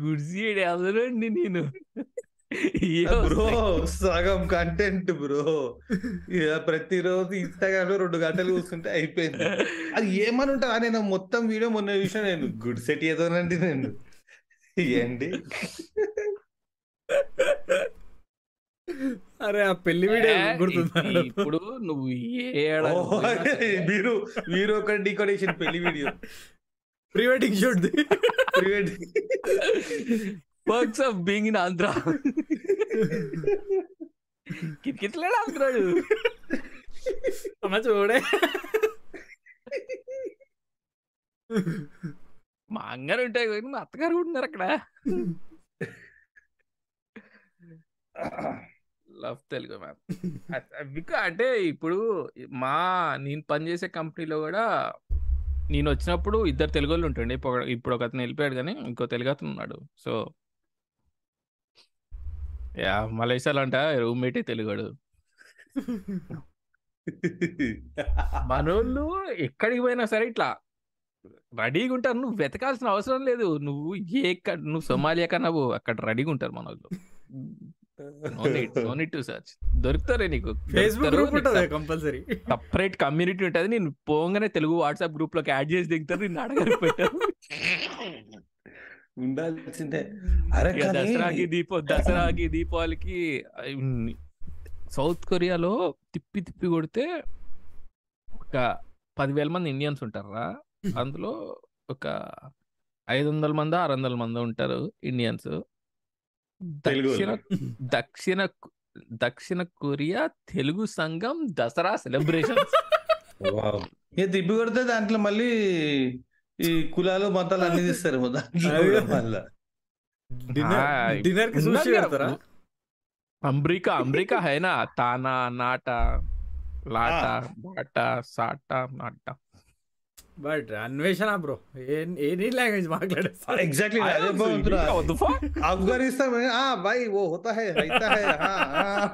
గుర్జీ అందరండి నేను. బ్రో సగం కంటెంట్ బ్రో. ఇక ప్రతిరోజు ఇన్స్టాగ్రామ్లో రెండు గంటలు కూర్చుంటే అయిపోయింది. అది ఏమని ఉంటుంది ఆ నేను మొత్తం వీడియో మొన్న చూసిన నేను గుడ్ సెట్ ఏదోనండి నేను. ఏంటి? అరే ఆ పెళ్ళి వీడియో గుర్తుందా? ఇప్పుడు నువ్వు ఏ మీరు మీరు ఒక డీకోరేషన్ పెళ్ళి video. Pre wedding shoot pre wedding works of being in Andhra కిటికీట్లేడు ఆంధ్రాడు అమ్మ చూడే. మా అంగారు ఉంటాయి కానీ మా అత్తగారు కూడా ఉన్నారు అక్కడ. Love Telugu ma'am. అంటే ఇప్పుడు మా నేను పనిచేసే కంపెనీలో కూడా నేను వచ్చినప్పుడు ఇద్దరు తెలుగు వాళ్ళు ఉంటుండే. ఇప్పుడు ఒక- ఇప్పుడు అతను వెళ్ళిపోయాడు కానీ ఇంకో తెలుగు అతను ఉన్నాడు. సో యా మలేషియాలో అంట రూమ్మేటే తెలుగాడు. మనోళ్ళు ఎక్కడికి పోయినా సరే ఇట్లా రెడీగా ఉంటారు. నువ్వు వెతకాల్సిన అవసరం లేదు. నువ్వు ఏ నువ్వు సొమాలియా కన్నా అక్కడ రెడీగా ఉంటారు మనోళ్ళు. దొరుకుతారే నీకు? ఫేస్బుక్ గ్రూప్ ఉంటుంది కంపల్సరీ సపరేట్ కమ్యూనిటీ ఉంటుంది. నేను పోగానే తెలుగు వాట్సాప్ గ్రూప్లోకి యాడ్ చేసి దిగుతారు నేను అడగరు పెట్టారు. ఉండాల్సిందే. అరే దసరాకి దీప దసరాకి దీపావళికి సౌత్ కొరియాలో తిప్పి తిప్పి కొడితే ఒక పదివేల మంది ఇండియన్స్ ఉంటారా అందులో ఒక ఐదు వందల మంది ఆరు వందల మంది ఉంటారు ఇండియన్స్ దక్షిణ. దక్షిణ దక్షిణ కొరియా తెలుగు సంఘం దసరా సెలబ్రేషన్స్. వావ్. ఇక తిప్పి కొడితే దాంట్లో మళ్ళీ ఈ కులాలు మతాలు అన్ని తీస్తారు దాంట్లో డిన్నర్కి సూషి. పెడతారా? అమెరికా అమెరికా హైనా తానా నాట లాట బాట సాట నాట. बट अन्वेषण ಬ್ರೋ ಏನ್ लैंग्वेज ಮಾತಾಡ ಎಕ್ಸಾಕ್ಟ್ಲಿ ಅದೇ ಬಂತ್ರ में हाँ भाई वो होता है रहता है हाँ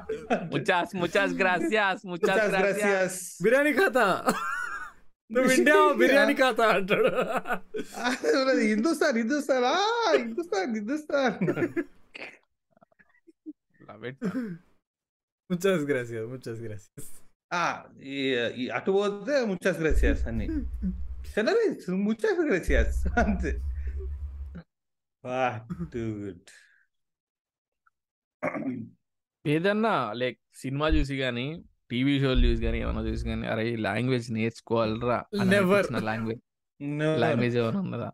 मुचास मुचास ग्रासियास मुचास ग्रासियास बिरयानी खाता। तुम इंडिया में बिरयानी खाता। हिंदुस्तान हिंदुस्तान हाँ हिंदुस्तान हिंदुस्तान। लव इट मुचास ग्रासियास मुचास ग्रासियास అంతే వా టూ గుడ్ ఏదన్నా లైక్ సినిమా చూసి గానీ టీవీ షోలు చూసి గానీ ఏమైనా చూసి గానీ అరే లాంగ్వేజ్ నేర్చుకోవాలరా Never. లాంగ్వేజ్ లాంగ్వేజ్ ఏమైనా ఉన్నదా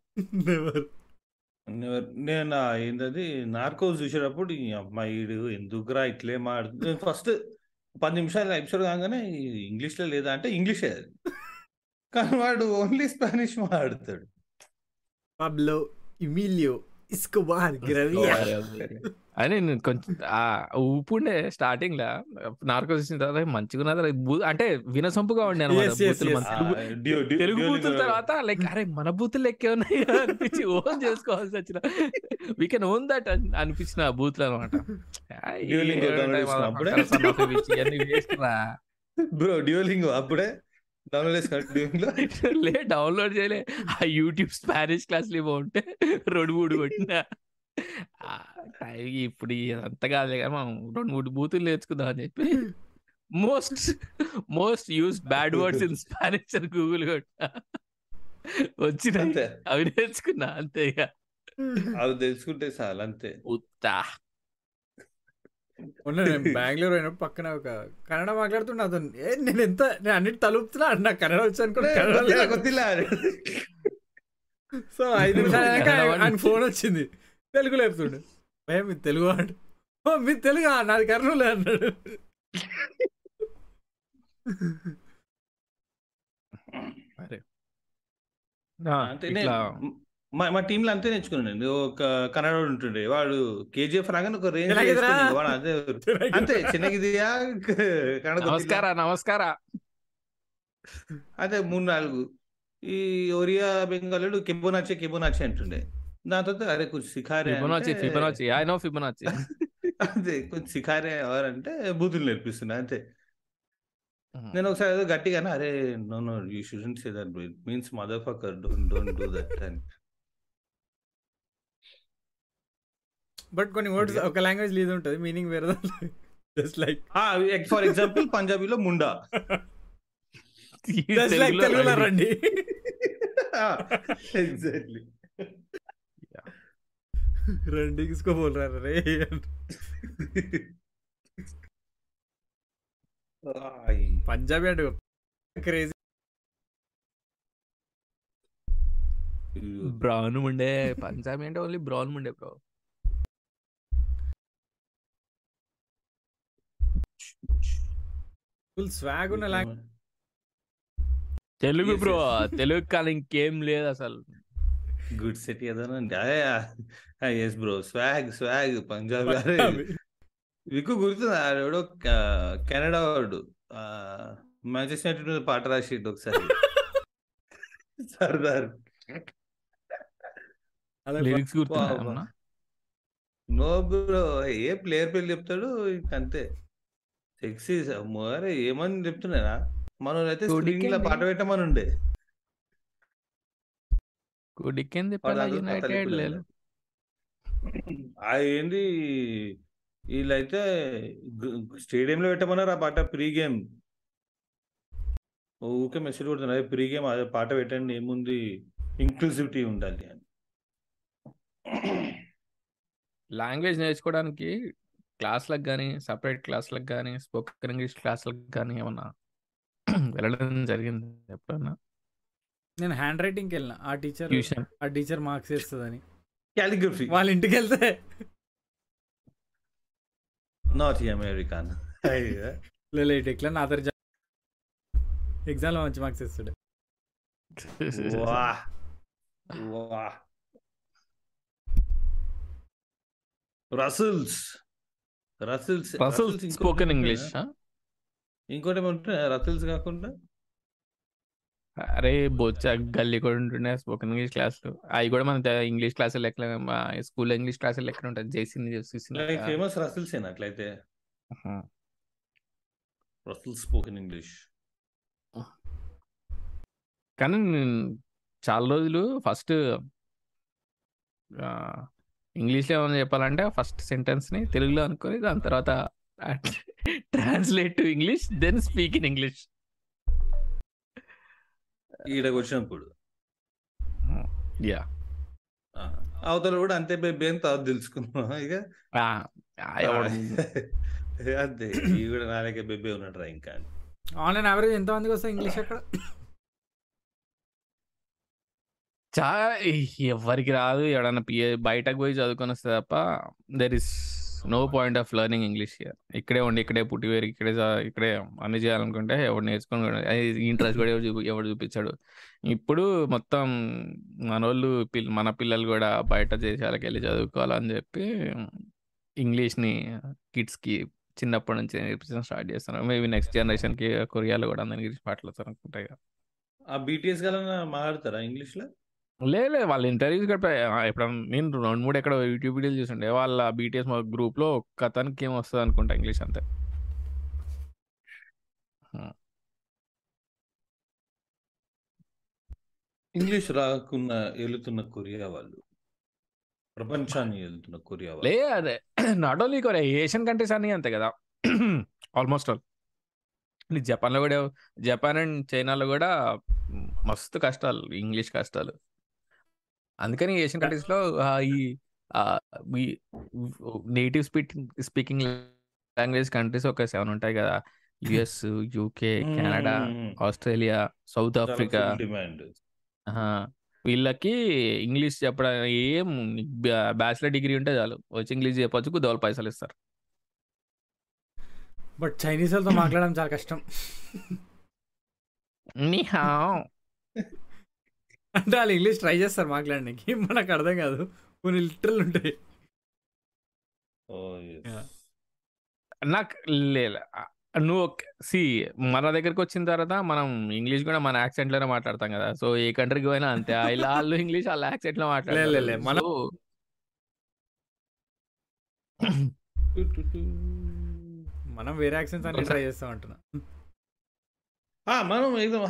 నెవర్ నేను ఏంటది నార్కోస్ చూసేటప్పుడు ఈ అమ్మాయిడు ఎందుకురా ఇట్లే మాడు ఫస్ట్ పది నిమిషాలు ఎపిసోడ్ కాగానే ఇంగ్లీష్లో లేదా అంటే ఇంగ్లీషే అది. కానీ వాడు ఓన్లీ స్పానిష్ మాట్లాడతాడు. పబ్లో ఇమిలియో ఇస్కోబార్ గ్రవియా అని నేను కొంచెం ఆ ఊపుండే స్టార్టింగ్ లా నార్కోస్ వచ్చిన తర్వాత మంచిగా ఉన్నది అంటే వినసొంపుగా ఉండే అనమాట తెలుగు బూతుల తర్వాత లైక్ అరే మన బూతులు లెక్కే ఉన్నాయి అనిపించి ఓన్ చేసుకోవాల్సి వచ్చిన. వీ కెన్ ఓన్ దట్ అనిపించిన బూతులు అనమాట? బ్రో డ్యూలింగ్ అప్పుడే లో లే డౌన్లోడ్ చేయలే. ఆ యూట్యూబ్ స్పానిష్ క్లాస్లు ఉంటే రెండు మూడు కొట్టిన. ఇప్పుడు అంత కాదులే కానీ మనం రెండు మూడు బూతులు నేర్చుకుందాం అని చెప్పి most most use bad words in Spanish అని గూగుల్ కొట్టిన. వచ్చిన అంతే. అవి నేర్చుకున్నా అంతే ఇక. అవి తెలుసుకుంటే చాలు అంతే. ఉత్తా. నేను బెంగళూరు అయినప్పుడు పక్కన ఒక కన్నడ మాట్లాడుతున్నా అతను. ఏ నేను ఎంత నేను అన్నిటి తలుపుతున్నా అన్న నాకు కన్నడ వచ్చాను కూడా. కొద్దిలా. సో ఐదు నిమిషాలు ఆయన- ఫోన్ వచ్చింది. తెలుగు లేపుతుండు భయం మీ తెలుగు వాడు? "ఓ, మీ తెలుగు నాది కర్నూలు అన్నాడు. అరే. మా మా టీమ్లో అంతే నేర్చుకున్నాను ఒక కన్నడ ఉంటుండే. వాడు కేజీఎఫ్ రాగానే ఒక రేంజ్. వాడు అదే అంతే చిన్నగిదియా కన్నడ. నమస్కార నమస్కార. అదే మూడు నాలుగు. ఈ ఒరియా బెంగాలీడు కెబోనాచే కెబోనాచే అంటుండే. దాని తర్వాత అరే కొంచెం సిఖారే ఫిబొనాచి ఐ నో ఫిబొనాచి. అదే కొంచెం సిఖారే ఎవరంటే బూతులు నేర్పిస్తున్నా అంతే. నేను ఒకసారి ఏదో గట్టిగానే అరే no no you shouldn't say that means mother fucker don't don't do that అని. బట్ కొన్ని వర్డ్స్ ఒక లాంగ్వేజ్ లీజ్ ఉంటుంది మీనింగ్ వేరే జస్ట్ లైక్ ఫర్ ఎగ్జాంపుల్ పంజాబీలో ముండా జస్ట్ లైక్ తెలుగులో రండి ఎగ్జాక్ట్లీ రండి किसको बोल रहा है रे పంజాబీ అంటే క్రేజీ బ్రౌన్ ఉండే పంజాబీ అంటే ఓన్లీ బ్రౌన్ ఉండే బ్రో ఫుల్ స్వాగ్ ఉన్న లాంగ్వేజ్ తెలుగు బ్రో. తెలుగు కాదు ఇంకేం లేదు అసలు. గుడ్ సిటీ అదేనండి yes bro swag swag Punjabi అరే మీకు గుర్తుంది? ఆడెవడో క- కెనడా వాడు. మీద పాట రాసిండు ఒకసారి. సర్దార్ లిరిక్స్ నో బ్రో ఏ ప్లేయర్ పేరు చెప్తాడు? ఇంక అంతే సెక్సీ అరే ఏమని చెప్తున్నారా? మనం అయితే స్క్రీన్లో? పాట పెట్టమని ఉండే కుడికింది యునైటెడ్ లేదు. ఆ ఏంది? వీళ్ళైతే స్టేడియంలో పెట్టమన్నారు ఆ పాట ప్రీ గేమ్ ఊకే మెసేజ్ కొడుతున్నారు ప్రీ గేమ్ అదే పాట పెట్టండి ఏముంది? ఇంక్లూసివిటీ ఉండాలి అని. లాంగ్వేజ్ నేర్చుకోవడానికి క్లాస్లకు కానీ సపరేట్ క్లాస్లకు కానీ స్పోకెన్ ఇంగ్లీష్ క్లాస్లకు కానీ ఏమన్నా వెళ్ళడం జరిగింది ఎప్పుడన్నా? నేను హ్యాండ్ రైటింగ్కి వెళ్ళిన. ఆ టీచర్ ట్యూషన్. ఆ టీచర్ మార్క్స్ వేస్తుందని. క్యాలిగ్రఫీ. వాళ్ళ ఇంటికి వెళ్తే నాట్ అమెరికాన్ లేట్ ఎట్లా నా అతను ఎగ్జామ్లో మంచి మార్క్స్ వేస్తాడు. వా వా Russell's Russell's Russell spoken English ఇంకోటి ఏమంటున్నా రసల్స్ కాకుండా? అరే బొచ్చ గల్లీ కూడా ఉంటుండే స్పోకెన్ ఇంగ్లీష్ క్లాసులు అవి కూడా మన ఇంగ్లీష్ క్లాసులు లెక్క స్కూల్ ఇంగ్లీష్ క్లాసులు లెక్క ఉంటుంది జేసింది లైక్ ఫేమస్ రసల్స్ ఏనా అట్లయితే? రసల్ స్పోకెన్ ఇంగ్లీష్ కానీ నేను చాలా రోజులు ఫస్ట్ ఇంగ్లీష్లో ఏమైనా చెప్పాలంటే ఫస్ట్ సెంటెన్స్ని తెలుగులో అనుకొని దాని తర్వాత translate to English then speak in English. ఈడకి వచ్చినప్పుడు యా ఆ, అవతల కూడా అంతే బేబీ అని తర్వాత తెలుసుకున్నాం ఇక? అంతే ఈ కూడా నాలుగే బేబీ ఉన్నట్రా ఇంకా. ఆన్లైన్ యావరేజ్ ఎంత మందికి వస్తాయి ఇంగ్లీష్ అక్కడ? చా ఎవరికి రాదు. ఎవడన్నా పిఏ బయటకు పోయి చదువుకొని వస్తే తప్ప there is no point of learning English year ఇక్కడే ఉండి ఇక్కడే పుట్టి వేరు ఇక్కడే ఇక్కడే అన్ని చేయాలనుకుంటే ఎవడు నేర్చుకొని ఇంట్రెస్ట్ కూడా ఎవరు చూపి ఎవడు చూపించాడు. ఇప్పుడు మొత్తం మనోళ్ళు పిల్ మన పిల్లలు కూడా బయట దేశాలకు వెళ్ళి చదువుకోవాలని చెప్పి ఇంగ్లీష్ని కిడ్స్కి చిన్నప్పటి నుంచి నేర్పించడం స్టార్ట్ చేస్తున్నారు. మేబీ నెక్స్ట్ జనరేషన్కి కొరియాలో కూడా అందరి గురించి మాట్లాడతారు అనుకుంటాయి ఆ బీటీఎస్ గల మాట్లాడతారా ఇంగ్లీష్లో లో లేదు లేదు. వాళ్ళ ఇంటర్వ్యూస్ కూడా ఎప్పుడన్నా నేను రెండు మూడు ఎక్కడ యూట్యూబ్ వీడియోలు చూసిండే వాళ్ళ బీటీఎస్ మా గ్రూప్లో ఒక్క అతనికి ఏం వస్తుంది అనుకుంటా ఇంగ్లీష్ అంతే. ఇంగ్లీష్ రాకున్న వెళుతున్న కొరియా వాళ్ళు. ప్రపంచాన్ని వెళ్తున్న కొరియా వాళ్ళు. లే అదే. Not only Korea Asian countries అన్నీ అంతే కదా. ఆల్మోస్ట్ ఆల్ జపాన్లో కూడా జపాన్ అండ్ చైనాలో కూడా మస్తు కష్టాలు. ఇంగ్లీష్ కష్టాలు. అందుకని ఏషియన్ కంట్రీస్లో ఈ native speaking speaking language countries ఒక సెవెన్ ఉంటాయి కదా. US UK Canada Australia South Africa. వీళ్ళకి ఇంగ్లీష్ చెప్పడం ఏం బ్యాచిలర్ డిగ్రీ ఉంటే చాలు. వచ్చి ఇంగ్లీష్ చెప్పొచ్చు కుదోలు పైసలు ఇస్తారు. బట్ చైనీస్ వాళ్ళతో మాట్లాడడం చాలా కష్టం. నిహావ్ అంటే వాళ్ళు ఇంగ్లీష్ ట్రై చేస్తారు మాట్లాడడానికి. మనకు అర్థం కాదు. కొన్ని లిటరల్ ఉంటాయి. నాకు లేదు నువ్వు సి మన దగ్గరికి వచ్చిన తర్వాత మనం ఇంగ్లీష్ కూడా మన యాక్సెంట్లోనే మాట్లాడతాం కదా. సో ఏ కంట్రీకి పోయినా అంతే. వీళ్ళ వాళ్ళు ఇంగ్లీష్ వాళ్ళ యాక్సెంట్లో లే, లే, లే, మాట్లాడతారు మన- So, మనం వేరే యాక్సెన్స్ అన్ని ట్రై చేస్తాం అంటున్నా. మనం ఏదో uh,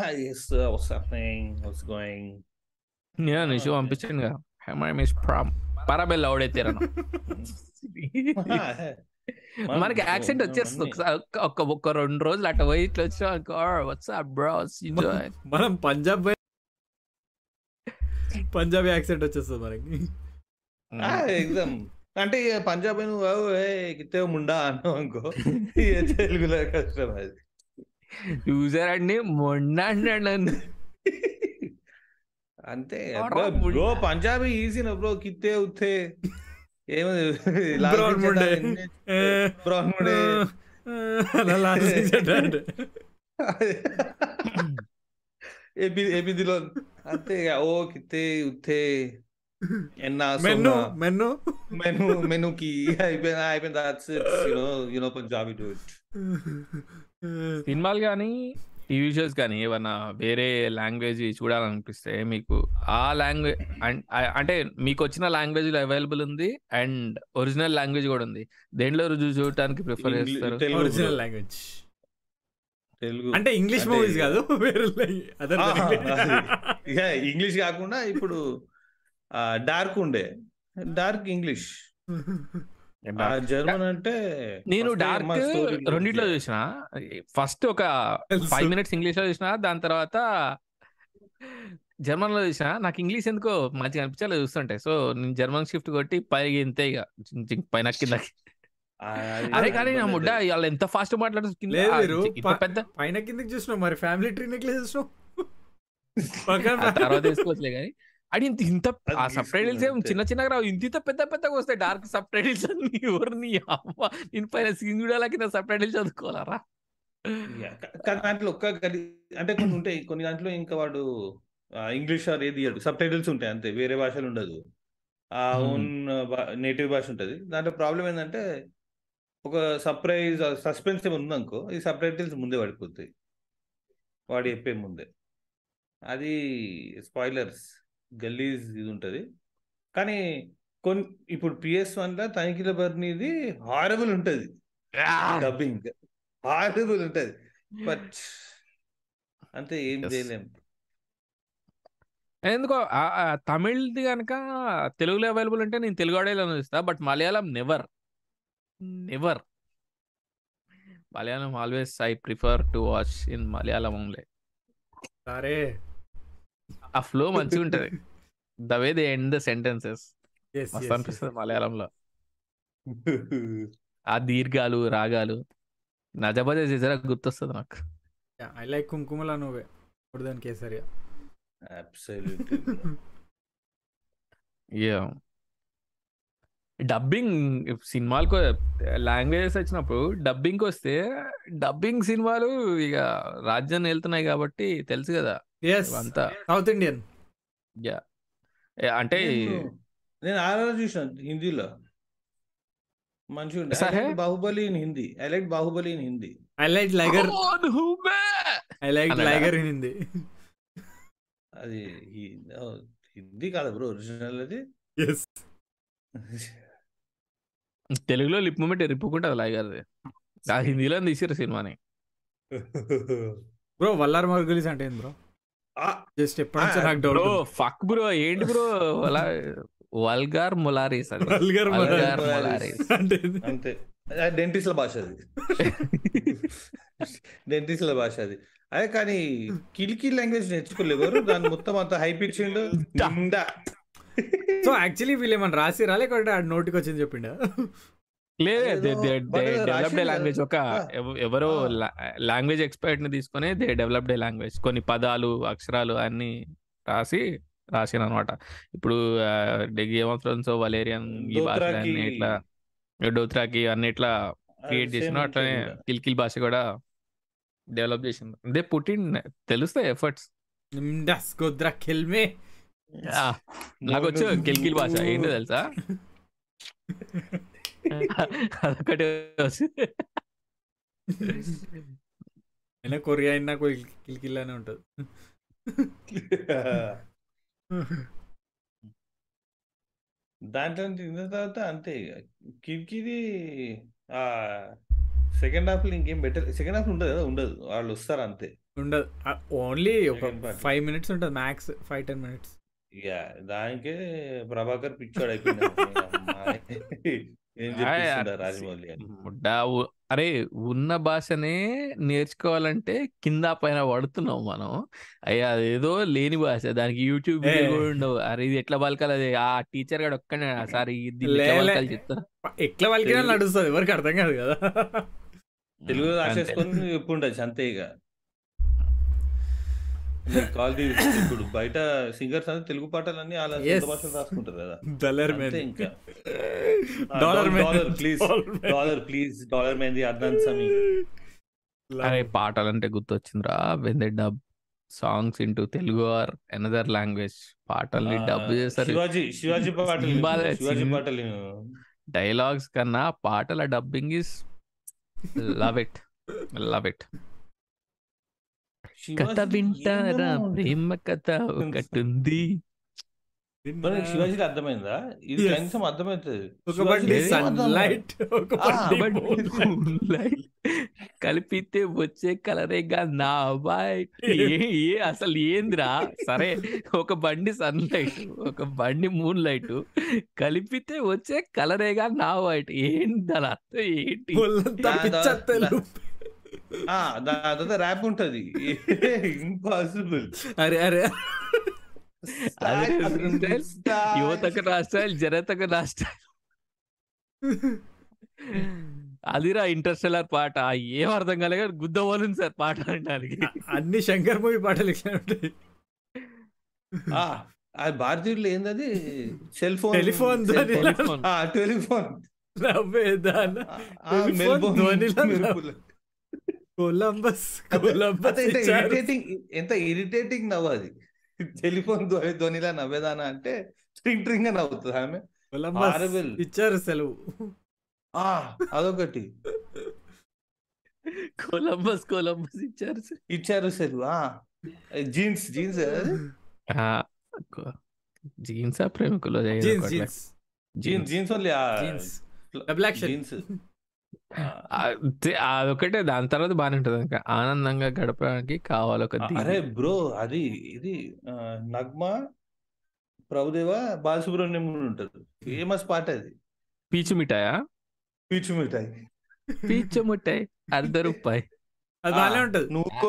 నేను నిషు పంపించాను కదా. హై మై మిస్ ప్రామ్ పరాబెల్ అవుడైతే మనకి యాక్సెంట్ వచ్చేస్తుంది. ఒకసారి ఒక్క- ఒక్క రెండు రోజులు అట్ట పోయి ఇట్లా వచ్చా బ్రో మనం పంజాబ్ పంజాబీ యాక్సెంట్ వచ్చేస్తుంది మనకి. ఎగ్జామ్ అంటే ఇక పంజాబ్ నువ్వు "ఓ, ఏ కితే ముండా అన్నావు అనుకో. తెలుగులో కష్టం అది. చూసారండి మొన్న అన్నాడు అంతే. ఎవడ్రా బ్రో ముండా? పంజాబీ ఈజీ బ్రో కిత్తే ఉత్తే. ఏమది Brown munde. బ్రౌన్ ముండే అలా last season అంటే. ఏపీ ఏపీదిలో అంతే ఇక, ఓ కిత్తే ఉత్తే. ఎన్నా మెన్ను సోనా మెన్ను. మెను మెనుకి అయిపోయింది అయిపోయింది that's you know you know Punjabi do it సినిమాలు కానీ టీవీ షోస్ కానీ ఏమన్నా వేరే లాంగ్వేజ్ చూడాలనిపిస్తే మీకు ఆ లాంగ్వేజ్ అంటే మీకు వచ్చిన లాంగ్వేజ్ అవైలబుల్ ఉంది అండ్ ఒరిజినల్ లాంగ్వేజ్ కూడా ఉంది. దేంట్లో రుజువు చూడటానికి ప్రిఫర్ English- చేస్తారు? తెలుగు. ఒరిజినల్. లాంగ్వేజ్. తెలుగు. అంటే ఇంగ్లీష్ మూవీస్ కాదు ఇంగ్లీష్ కాకుండా ఇప్పుడు డార్క్ ఉండే. Dark English. జర్మన్ అంటే నేను డార్క్ రెండిట్లో. చూసిన. ఫస్ట్ ఒక. ఫైవ్ మినిట్స్ ఇంగ్లీష్లో చూసిన దాని తర్వాత జర్మన్లో చూసిన. నాకు ఇంగ్లీష్ ఎందుకో మంచిగా అనిపించాలి చూస్తుంటే. సో నేను జర్మన్ షిఫ్ట్ కొట్టి పైకి ఇంతే ఇక. పైన కిందకి. అరే కానీ నా ముడ్డ. వాళ్ళు ఎంత ఫాస్ట్ ప- పెద్ద పైన కిందకి చూసినావు మరి. ఫ్యామిలీ ట్రీ నెక్లెస్ చూసినావు తర్వాత వేసుకోవచ్చులే కానీ. అది ఇంత ఇంత ఆ సబ్ టైటిల్స్ ఏం చిన్న చిన్నగా రావు. ఇంత ఇంత పెద్ద పెద్దగా వస్తాయి. డార్క్ సబ్ టైటిల్స్ అన్ని ఎవరు నీ అమ్మ నేను పైన సీన్ చూడాలా కింద సబ్ టైటిల్స్ చదువుకోవాలరా కానీ దాంట్లో ఒక్క అంటే కొన్ని ఉంటాయి. కొన్ని దాంట్లో ఇంకా వాడు ఇంగ్లీష్ ఆర్ ఏది సబ్ టైటిల్స్ ఉంటాయి అంతే. వేరే భాషలు ఉండదు. ఆ. ఓన్ నేటివ్ భాష ఉంటది. దాంట్లో ప్రాబ్లం ఏంటంటే ఒక సర్ప్రైజ్ సస్పెన్స్ ఏమి ఉందనుకో ఈ సబ్ టైటిల్స్ ముందే పడిపోతాయి. వాడు చెప్పే ముందే. అది స్పాయిలర్స్ గల్లీస్ ఇది ఉంటది. కానీ కొన్ని ఇప్పుడు పిఎస్ వన్లో తనిఖీల బర్నీది హారబుల్ ఉంటది డబ్బింగ్ హారబుల్ ఉంటది. బట్ అంతే ఏం. చేయలేం. ఎందుకో తమిళ్ది కనుక తెలుగులో అవైలబుల్ అంటే నేను తెలుగు ఆడేలో చూస్తా but Malayalam never never Malayalam always I prefer to watch in Malayalam only సరే ఆ ఫ్లో మంచిగా ఉంటది the way they end the sentences. Yes, మస్తు అనిపిస్తుంది మలయాళంలో. ఆ దీర్ఘాలు రాగాలు నజబజ చేసారా గుర్తొస్తుంది నాకు. ఐ లైక్ కుంకుమలా నువ్వే ఇప్పుడు దాని కేసరియా అబ్సల్యూట్లీ డబ్బింగ్ సినిమాలకు లాంగ్వేజెస్ వచ్చినప్పుడు డబ్బింగ్ వస్తే డబ్బింగ్ సినిమాలు ఇక రాజ్యాన్ని వెళ్తున్నాయి కాబట్టి తెలుసు కదా. అంతా సౌత్ ఇండియన్ యా అంటే నేను ఆర్ఆర్ చూసిన హిందీలో. మంచిగా సరే. Baahubali in Hindi I like Baahubali in Hindi I like Liger "కౌన్ హూ మే?" I like? Liger in Hindi అది హిందీ కాదు బ్రో ఒరిజినల్ అది. ఎస్ తెలుగులో లిప్ మూమెంట్ ఎరిపుకుంటుంది లైగర్ది. ఆ హిందీలో తీసిరు సినిమాని. బ్రో వల్లార్ మార్గులీస్ అంటే ఏం బ్రో జస్ట్ Ah, నాకు డౌట్ బ్రో ఫక్ బ్రో ఏంటి బ్రో అలా వల్గార్ మొలారీస్ అది వల్గర్ Molaris. అంటే అంతే. డెంటిస్ట్ల భాష అది. డెంటిస్ట్ల భాష అది. అదే కానీ కిలికి లాంగ్వేజ్ నేర్చుకోలేవారు దాన్ని మొత్తం అంత హై నిండా. సో యాక్చువల్లీ వీళ్ళు ఏమన్నా రాసిరా లేకపోతే ఆడ నోటికి వచ్చింది చెప్పిండా? లేదు డెవలప్డ్ లాంగ్వేజ్ ఒక ఎవరో లాంగ్వేజ్ ఎక్స్పర్ట్ని తీసుకొని దే డెవలప్డ్ లాంగ్వేజ్ కొన్ని పదాలు అక్షరాలు అన్ని రాసి రాసిన అనమాట ఇప్పుడు గేమ్ ఆఫ్ థ్రోన్స్ వలేరియన్ ఈ భాష దోత్రాకి అన్ని ఇట్లా డోత్రాకి అన్ని ఇట్లా క్రియేట్ చేసిన అట్లనే. కిల్కిల్ భాష కూడా డెవలప్ చేసింది దే పుట్టిన్ తెలుస్తాయి ఎఫర్ట్స్ నిమ్డాస్ గోద్రా కిల్మే నాకు వచ్చు కిల్కిల్ భాష. ఏంటో తెలుసా? అదొకటి అయినా కొరియా అయినా కిల్కిల్ అనే ఉంటుంది. దాంట్లో నుంచి తిన్న తర్వాత అంతే ఇక కిరికిది ఆ సెకండ్ హాఫ్లో ఇంకేం బెటర్ సెకండ్ హాఫ్ ఉండదు కదా ఉండదు. వాళ్ళు వస్తారు అంతే. ఉండదు. ఓన్లీ ఒక. ఫైవ్ మినిట్స్ ఉంటుంది మ్యాక్స్ ఫైవ్ టెన్ మినిట్స్ ఇక దానికే ప్రభాకర్ పిచ్చోడు అయిపోయింది ఏం రాజమౌళి ముడ్డా అరే ఉన్న భాషనే నేర్చుకోవాలంటే కింద పైన పడుతున్నాం మనం. అయ్యా అదేదో లేని భాష. దానికి యూట్యూబ్ కూడా ఉండవు. అరే ఇది ఎట్లా పలకాలి? అది ఆ టీచర్ గాడు ఒక్కనే సార్ ఎట్లా చెప్తా. ఎట్లా తెలుగు- నడుస్తుంది. ఎవరికి అర్థం కాదు కదా. తెలుగు. రాసేసుకొని చెప్పుండొచ్చు అంతే ఇక. క్వాలిటీ ఇప్పుడు బయట సింగర్స్ అంటే తెలుగు పాటలన్నీ. సొంత భాషలో రాసుకుంటారు కదా. డలర్ ఇంకా. Dollar dollar please dollar please dollar మెంది అద్దాన్ సమీ అరే పాటలు అంటే గుర్తొచ్చిందిరా. When they dub songs into Telugu or another language పాటల్ని డబ్ చేస్తారు. శివాజీ శివాజీ పాటలు. శివాజీ పాటలు. డైలాగ్స్ కన్నా పాటల dubbing is love it love it కథ వింటారా. ప్రేమ కథ ఒకటుంది. మనకి శివాజీకి అర్థమైందా? ఇది. కనీసం అర్థమవుతుంది కలిపితే వచ్చే కలరేగా నా వైట్. ఏ ఏ అసలు ఏందిరా? సరే ఒక బండి సన్ లైట్ ఒక బండి మూన్ లైట్ కలిపితే వచ్చే కలరేగా నా వైట్. ఏంటి? దాని అర్థం ఏంటి తర్వాత ర్యాప్ ఉంటది. ఇంపాసిబుల్ అరే అరే. యువతకు రాష్ట్రాలు జనతకు రాష్ట్రాలు. అదిరా ఇంటర్స్టెల్లర్ పాట. ఏం అర్థం కాలేక గుద్దవోలింది సార్ పాట అనడానికి అన్ని శంకర్ మూవీ పాటలు ఉంటాయి. అది భారతీయులు ఏందది? Cell phone telephone telephone telephone Columbus Columbus అదే ఎంత ఇచ్చారు. ఇరిటేటింగ్ ఎంత ఇరిటేటింగ్ నవ్వు అది టెలిఫోన్ ధ్వని ధ్వనిలా నవ్వేదానా అంటే ట్రింగ్ ట్రింగ్ అని నవ్వుతుంది ఆమె కొలంబస్ Horrible. ఇచ్చారు సెలవు ఆ అదొకటి కొలంబస్ కొలంబస్ ఇచ్చారు సార్ ఇచ్చారు సెలవు ఆ జీన్స్ జీన్స్ అది జీన్స్ ప్రేమికులు Jeans Jeans Jeans Jeans only Jeans double action Jeans అదొకటే దాని తర్వాత బాగానే ఉంటుంది ఇంకా. ఆనందంగా గడపడానికి కావాలి ఒక అరే బ్రో అది ఇది నగ్మ ప్రభుదేవ బాలసుబ్రహ్మణ్యం ఉంటుంది. ఫేమస్ పాట అది. పీచు మిఠాయా? పీచు మిఠాయి. పీచు మిఠాయి అర్ధ రూపాయి. అది బాగానే ఉంటది. నువ్వు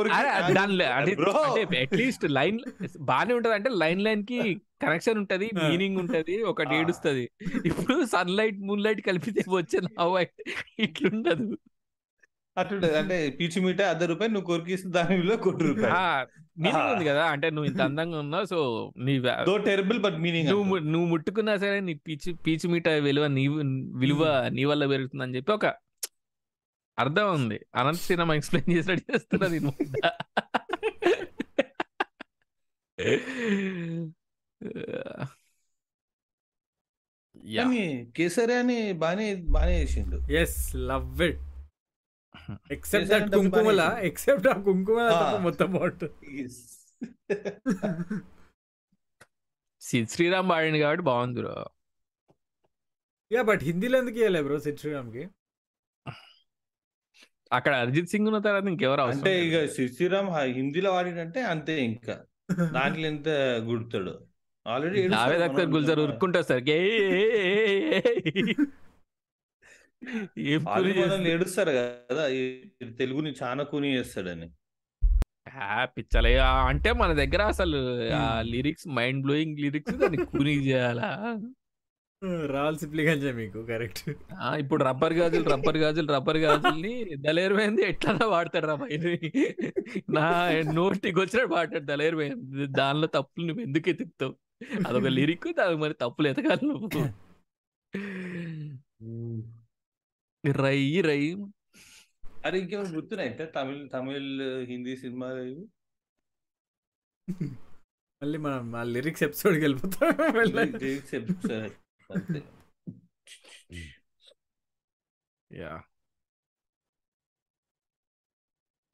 అట్లీస్ట్ లైన్ బానే ఉంటది. అంటే లైన్ లైన్కి కనెక్షన్ ఉంటది. మీనింగ్ ఉంటది ఒకటి. ఏడుస్తది. ఇప్పుడు సన్ లైట్ మూన్ లైట్ కలిపితే వచ్చే నవ్వు ఇట్లుండదు. అట్లుంటది అంటే పీచు మిఠాయి అర్ధ రూపాయి నువ్వు కొరికిస్తే దాని విలువ కోటి రూపాయలు. మీనింగ్. ఉంది కదా. అంటే నువ్వు ఇంత అందంగా ఉన్నావు సో నీ టెరబుల్ బట్ మీనింగ్ నువ్వు ము- నువ్వు ముట్టుకున్నా సరే నీ పీచు పీచు మీట విలువ నీ విలువ నీ వల్ల పెరుగుతుందని చెప్పి ఒక అర్థం ఉంది. అనంత సినిమా ఎక్స్ప్లెయిన్ చేసినట్టు చేస్తున్నది కేసరి అని బానే బానే చేసిండు. ఎస్ లవ్ ఇట్ ఎక్సెప్ట్ చేశారంటే దట్ కుంకుమల. ఎక్సెప్ట్ ఆ మొత్తం శ్రీరామ్ పాడింది కాబట్టి బాగుంది బ్రో. యా బట్ హిందీలో ఎందుకు ఇవ్వలే బ్రో సిద్ శ్రీరామ్కి? అక్కడ అరిజిత్ సింగ్ ఉన్న తర్వాత ఇంకెవరు అంటే. ఇక శ్రీరామ్ హిందీలో వాడినంటే అంతే ఇంకా. దాంట్లో ఎంత గుర్తాడు? ఆల్రెడీ జావేద్ అఖ్తర్ గుల్జర్ ఉరుక్కుంటారు సార్? ఏడుస్తారు కదా తెలుగుని చాలా కూని చేస్తాడని పిచ్చలే. అంటే మన దగ్గర అసలు ఆ లిరిక్స్ మైండ్ బ్లోయింగ్ లిరిక్స్ దాన్ని కూని చేయాలా? రావాలి సిప్లిగంజే మీకు కరెక్ట్. ఆ, ఇప్పుడు రబ్బర్ గాజులు రబ్బర్ గాజులు రబ్బర్ గాజుల్ని దళేరుమైంది ఎట్లా వాడతాడు రా పైన నా నోటికి వచ్చినట్టు వాడతాడు దళేరుమైంది దానిలో తప్పులు నువ్వు ఎందుకు ఎత్తుకుతావు అదొక లిరిక్ దానికి మరి తప్పులు ఎతకాలి నువ్వు. రై రై. అరే ఇంకేమైనా గుర్తున్నాయి? అంటే తమిళ్ తమిళ్ హిందీ సినిమాలు ఇవి? మళ్ళీ మనం ఆ లిరిక్స్ ఎపిసోడ్కి వెళ్ళిపోతాం. Lyrics చెప్తారు. అంతే. యా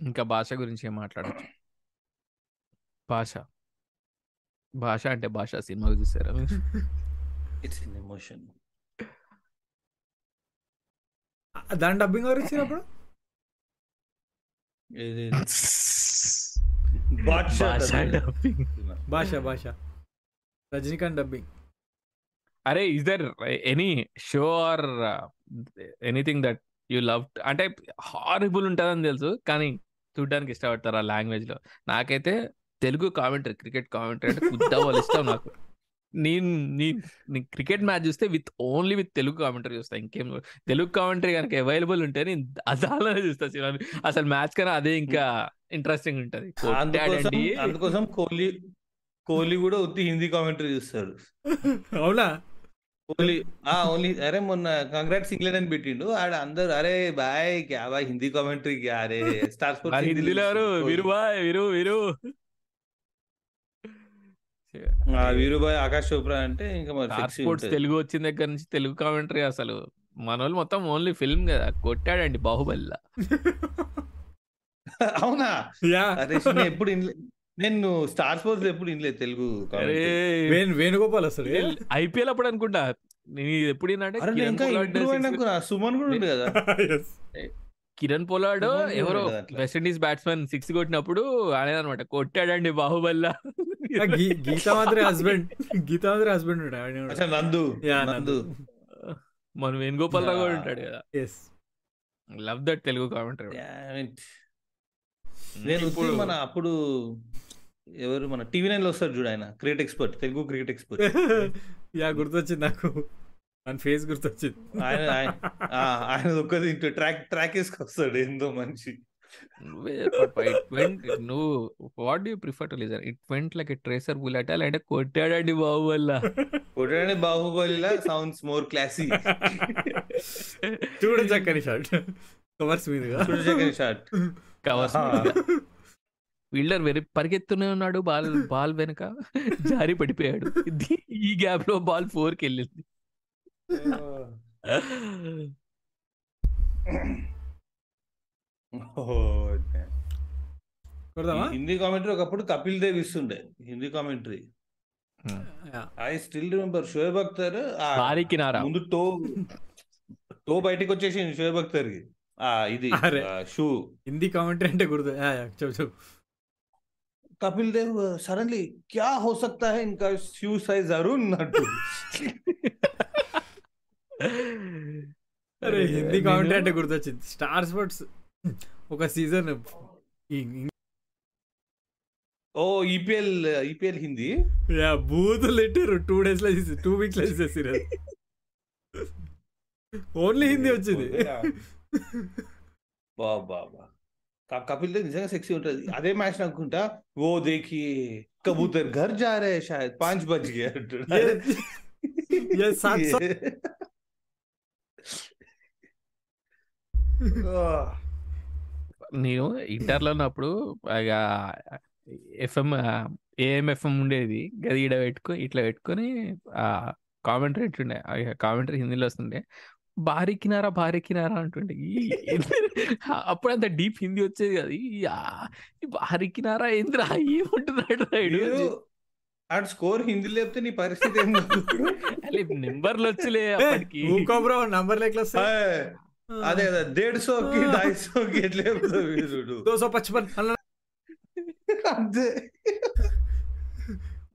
ఇంకా భాష గురించి ఏం మాట్లాడచ్చు భాష భాష అంటే భాష సినిమా చూసారా మీరు? It's an emotion. దాని డబ్బింగ్ ఎవరు ఇచ్చినప్పుడు. భాష భాష రజనీకాంత్ డబ్బింగ్ అరే is there any show or anything that you love అంటే హారిబుల్ ఉంటుందని తెలుసు కానీ చూడడానికి ఇష్టపడతారు ఆ లాంగ్వేజ్లో. నాకైతే తెలుగు కామెంటరీ క్రికెట్ కామెంటరీ అంటే కుద్దా వాళ్ళు ఇష్టం నాకు. నేను నీ క్రికెట్ మ్యాచ్ చూస్తే with only with Telugu commentary చూస్తా ఇంకేం తెలుగు కామెంటరీ కనుక అవైలబుల్ ఉంటే నేను అదాలనే చూస్తా సినిమా అసలు మ్యాచ్ కన్నా అదే ఇంకా ఇంట్రెస్టింగ్ ఉంటది. అందుకోసం కోహ్లీ కోహ్లీ కూడా ఉత్తి హిందీ కామెంటరీ చూస్తాడు. అవునా? కోహ్లీ ఆ ఓన్లీ అరే మొన్న కంగ్రాట్స్ ఇంగ్లాండ్ అని పెట్టిండు. ఆడ అందరు అరే బాయ్ క్యా బాయ్ హిందీ కామెంటరీ క్యా? అరే స్టార్ ఆ స్పోర్ట్స్ హిందీలో వీరు బాయ్ వీరు వీరు. వీరుబాయ్ ఆకాష్ చోప్రా అంటే ఇంకా మరి స్పోర్ట్స్. తెలుగు వచ్చిన దగ్గర నుంచి తెలుగు కామెంటరీ అసలు. మన వాళ్ళు మొత్తం ఓన్లీ ఫిల్మ్ కదా. కొట్టాడండి బాహుబలిలా అవునా? యా. అరే ఎప్పుడు నేను స్టార్ స్పోర్ట్స్ ఎప్పుడు ఇన్లేదు తెలుగు వేణుగోపాల్ వస్తాడు ఐపీఎల్ అప్పుడు అనుకుంటా. నేను ఎప్పుడు ఇంకా సుమన్ కూడా ఉంది కదా. Yes. కిరణ్ పోలాడ్ ఎవరో కదా అట్లా. వెస్ట్ ఇండీస్ బ్యాట్స్మెన్ సిక్స్ కొట్టినప్పుడు అనమాట కొట్టాడండి బాహుబలిలా. Geethamadhuri husband Geethamadhuri husband Nandu. Yeah, Nandu. మన వేణుగోపాల్ రావు కూడా Yeah. ఉంటాడు కదా. Yes. Love that Telugu commentary. నేను ఉత్తి మన అప్పుడు ఎవరు మన టీవీ నైన్లో వస్తాడు చూడు ఆయన cricket expert Telugu cricket expert. Yeah గుర్తొచ్చింది నాకు. మన ఫేస్ గుర్తొచ్చింది. ఆయన ఆయన ఆ, ఆయన ఒక్కది ఇంటూ ట్రాక్ ట్రాక్ వేసుకొస్తాడు ఏందో మనిషి. నువ్వు what do prefer to listen it went like tracer bullet అంటే కొట్టాడండి బాహుబలిలా కొట్టడానికి బాహుబలిలా సౌండ్స్ మోర్ క్లాసీ చూడ చక్కని షాట్ కవర్స్ మీదుగా. చూడచక్కని షాట్ కవర్స్ ఫీల్డర్ వెరీ పరిగెత్తూనే ఉన్నాడు బాల్ బాల్ వెనక జారి పడిపోయాడు. ఈ గ్యాప్లో బాల్ ఫోర్కి వెళ్ళింది హిందీ కామెంటరీ ఒకప్పుడు కపిల్ దేవ్ ఇస్తుండే Hindi commentary. Yeah. I still remember Shoaib Akhtar కినారా. ముందు టో టో బయటికి వచ్చేసి షోయబ్ అఖ్తర్ ఆ ఇది అరే. షూ. హిందీ కామెంటరీ అంటే గుర్తు చెప్పు చెప్పు. కపిల్ దేవ్ సడన్లీ క్యా హో సక్తా హై ఇన్కా షూ సైజ్ అరుణ్ అన్నట్టు అరే హిందీ కామెంటరీ అంటే గుర్తొచ్చింది స్టార్ స్పోర్ట్స్ ఒక సీజన్ ఓ ఈపీఎల్ ఈపీఎల్ హిందీ యా బూతులు పెట్టారు టూ డేస్లో టూ వీక్స్లో తీసేసారు ఓన్లీ హిందీ వచ్చింది బా బా బా క- కపిల్ దేవ్ నిజంగా సెక్సీ ఉంటది. అదే మ్యాచ్ అనుకుంటా ఓ దేఖి కబూతర్ ఘర్ జా రే షాయద్ పాంచ్ బజ్ గే. నేను ఇంటర్లో ఉన్నప్పుడు ఎఫ్ఎం ఏఎంఎఫ్ఎం ఉండేది. గది ఈడ పెట్టుకొని ఇట్లా పెట్టుకొని ఆ కామెంటరీ ఉంటుండే కామెంటరీ హిందీలో వస్తుండే. బారికినారా బారికినారా అంటుండే. ఈ- అప్పుడు అంత డీప్ హిందీ వచ్చేది కదా. ఈ ఈ బారికినారా ఏంద్రా ఏముంటున్నాడు రాయుడు మీరు ఆడు స్కోర్ హిందీ లేకపోతే నీ పరిస్థితి ఏంది నెంబర్లు వచ్చలే అప్పటికి. నంబర్ లెక్కలు. అదే కదా దేడ్ సోకి ఢాయి సోకి వీరుడు దో సో పచ్చపన్ అంతే.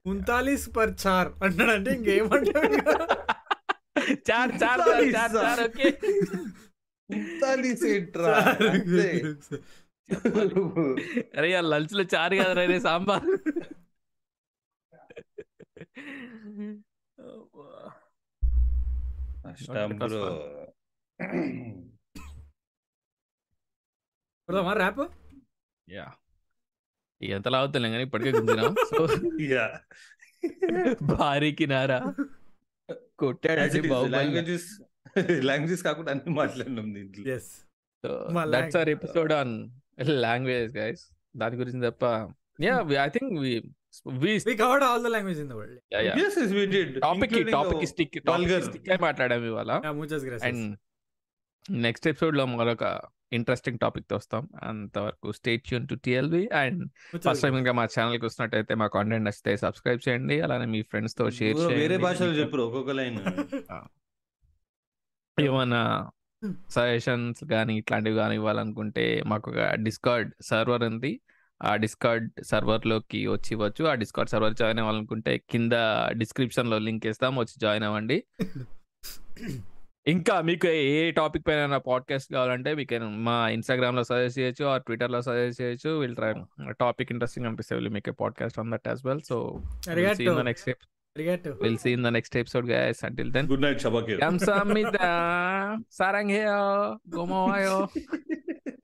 ఉన్తాలీస్ పర్ చార్ అంటాడంటే ఇంకేమంటాడు చార్ చార్ చార్ చార్ చార్ ఓకే ఉంతాలీస్ ఏంట్రా అంతే అరే ఆ లంచ్లో చారు కదా రే సాంబార్ కష్టం Not because బ్రో కొడదామా ర్యాప్ యా ఎంతలా అవుతాం కానీ ఇప్పటికే గుంజినాం సో యా భారీకి నారా కొట్టాడండి బాహుబలి లాంగ్వేజెస్ లాంగ్వేజెస్ కాకుండా అన్ని మాట్లాడినాం దీంట్లో. ఎస్ దట్స్ మా our language. Episode on language guys దాని గురించి తప్ప యా ఐ థింక్ వి మాట్లాడాము ఇవాళ. నెక్స్ట్ ఎపిసోడ్లో మరొక ఇంట్రెస్టింగ్ టాపిక్తో వస్తాం. అంతవరకు stay tuned to TLV and first time ఇంకా మా ఛానల్కి వస్తున్నట్టయితే మా కాంటెంట్ నచ్చితే సబ్స్క్రైబ్ చేయండి. అలానే మీ ఫ్రెండ్స్తో షేర్ బ్రో, వేరే చేయండి. భాషలో చెప్పు ఒక్కొక్క లైన్ ఏమన్నా సజెషన్స్ కానీ ఇట్లాంటివి కానీ ఇవ్వాలనుకుంటే మాకు ఒక డిస్కార్డ్ సర్వర్ ఉంది. ఆ డిస్కార్డ్ సర్వర్లోకి వచ్చి ఇవ్వచ్చు. ఆ డిస్కార్డ్ సర్వర్ జాయిన్ అవ్వాలనుకుంటే కింద డిస్క్రిప్షన్లో లింక్ ఇస్తాం. వచ్చి జాయిన్ అవ్వండి. ఇంకా మీకు ఏ టాపిక్ పైన పాడ్కాస్ట్ కావాలంటే మీకు మా ఇన్స్టాగ్రామ్లో సజెస్ట్ చేయొచ్చు ఆ ట్విట్టర్లో సజెస్ట్ చేయొచ్చు. విల్ ట్రై టాపిక్ ఇంట్రెస్టింగ్ అనిపిస్తే మీకు podcast on that as well. So next We'll see in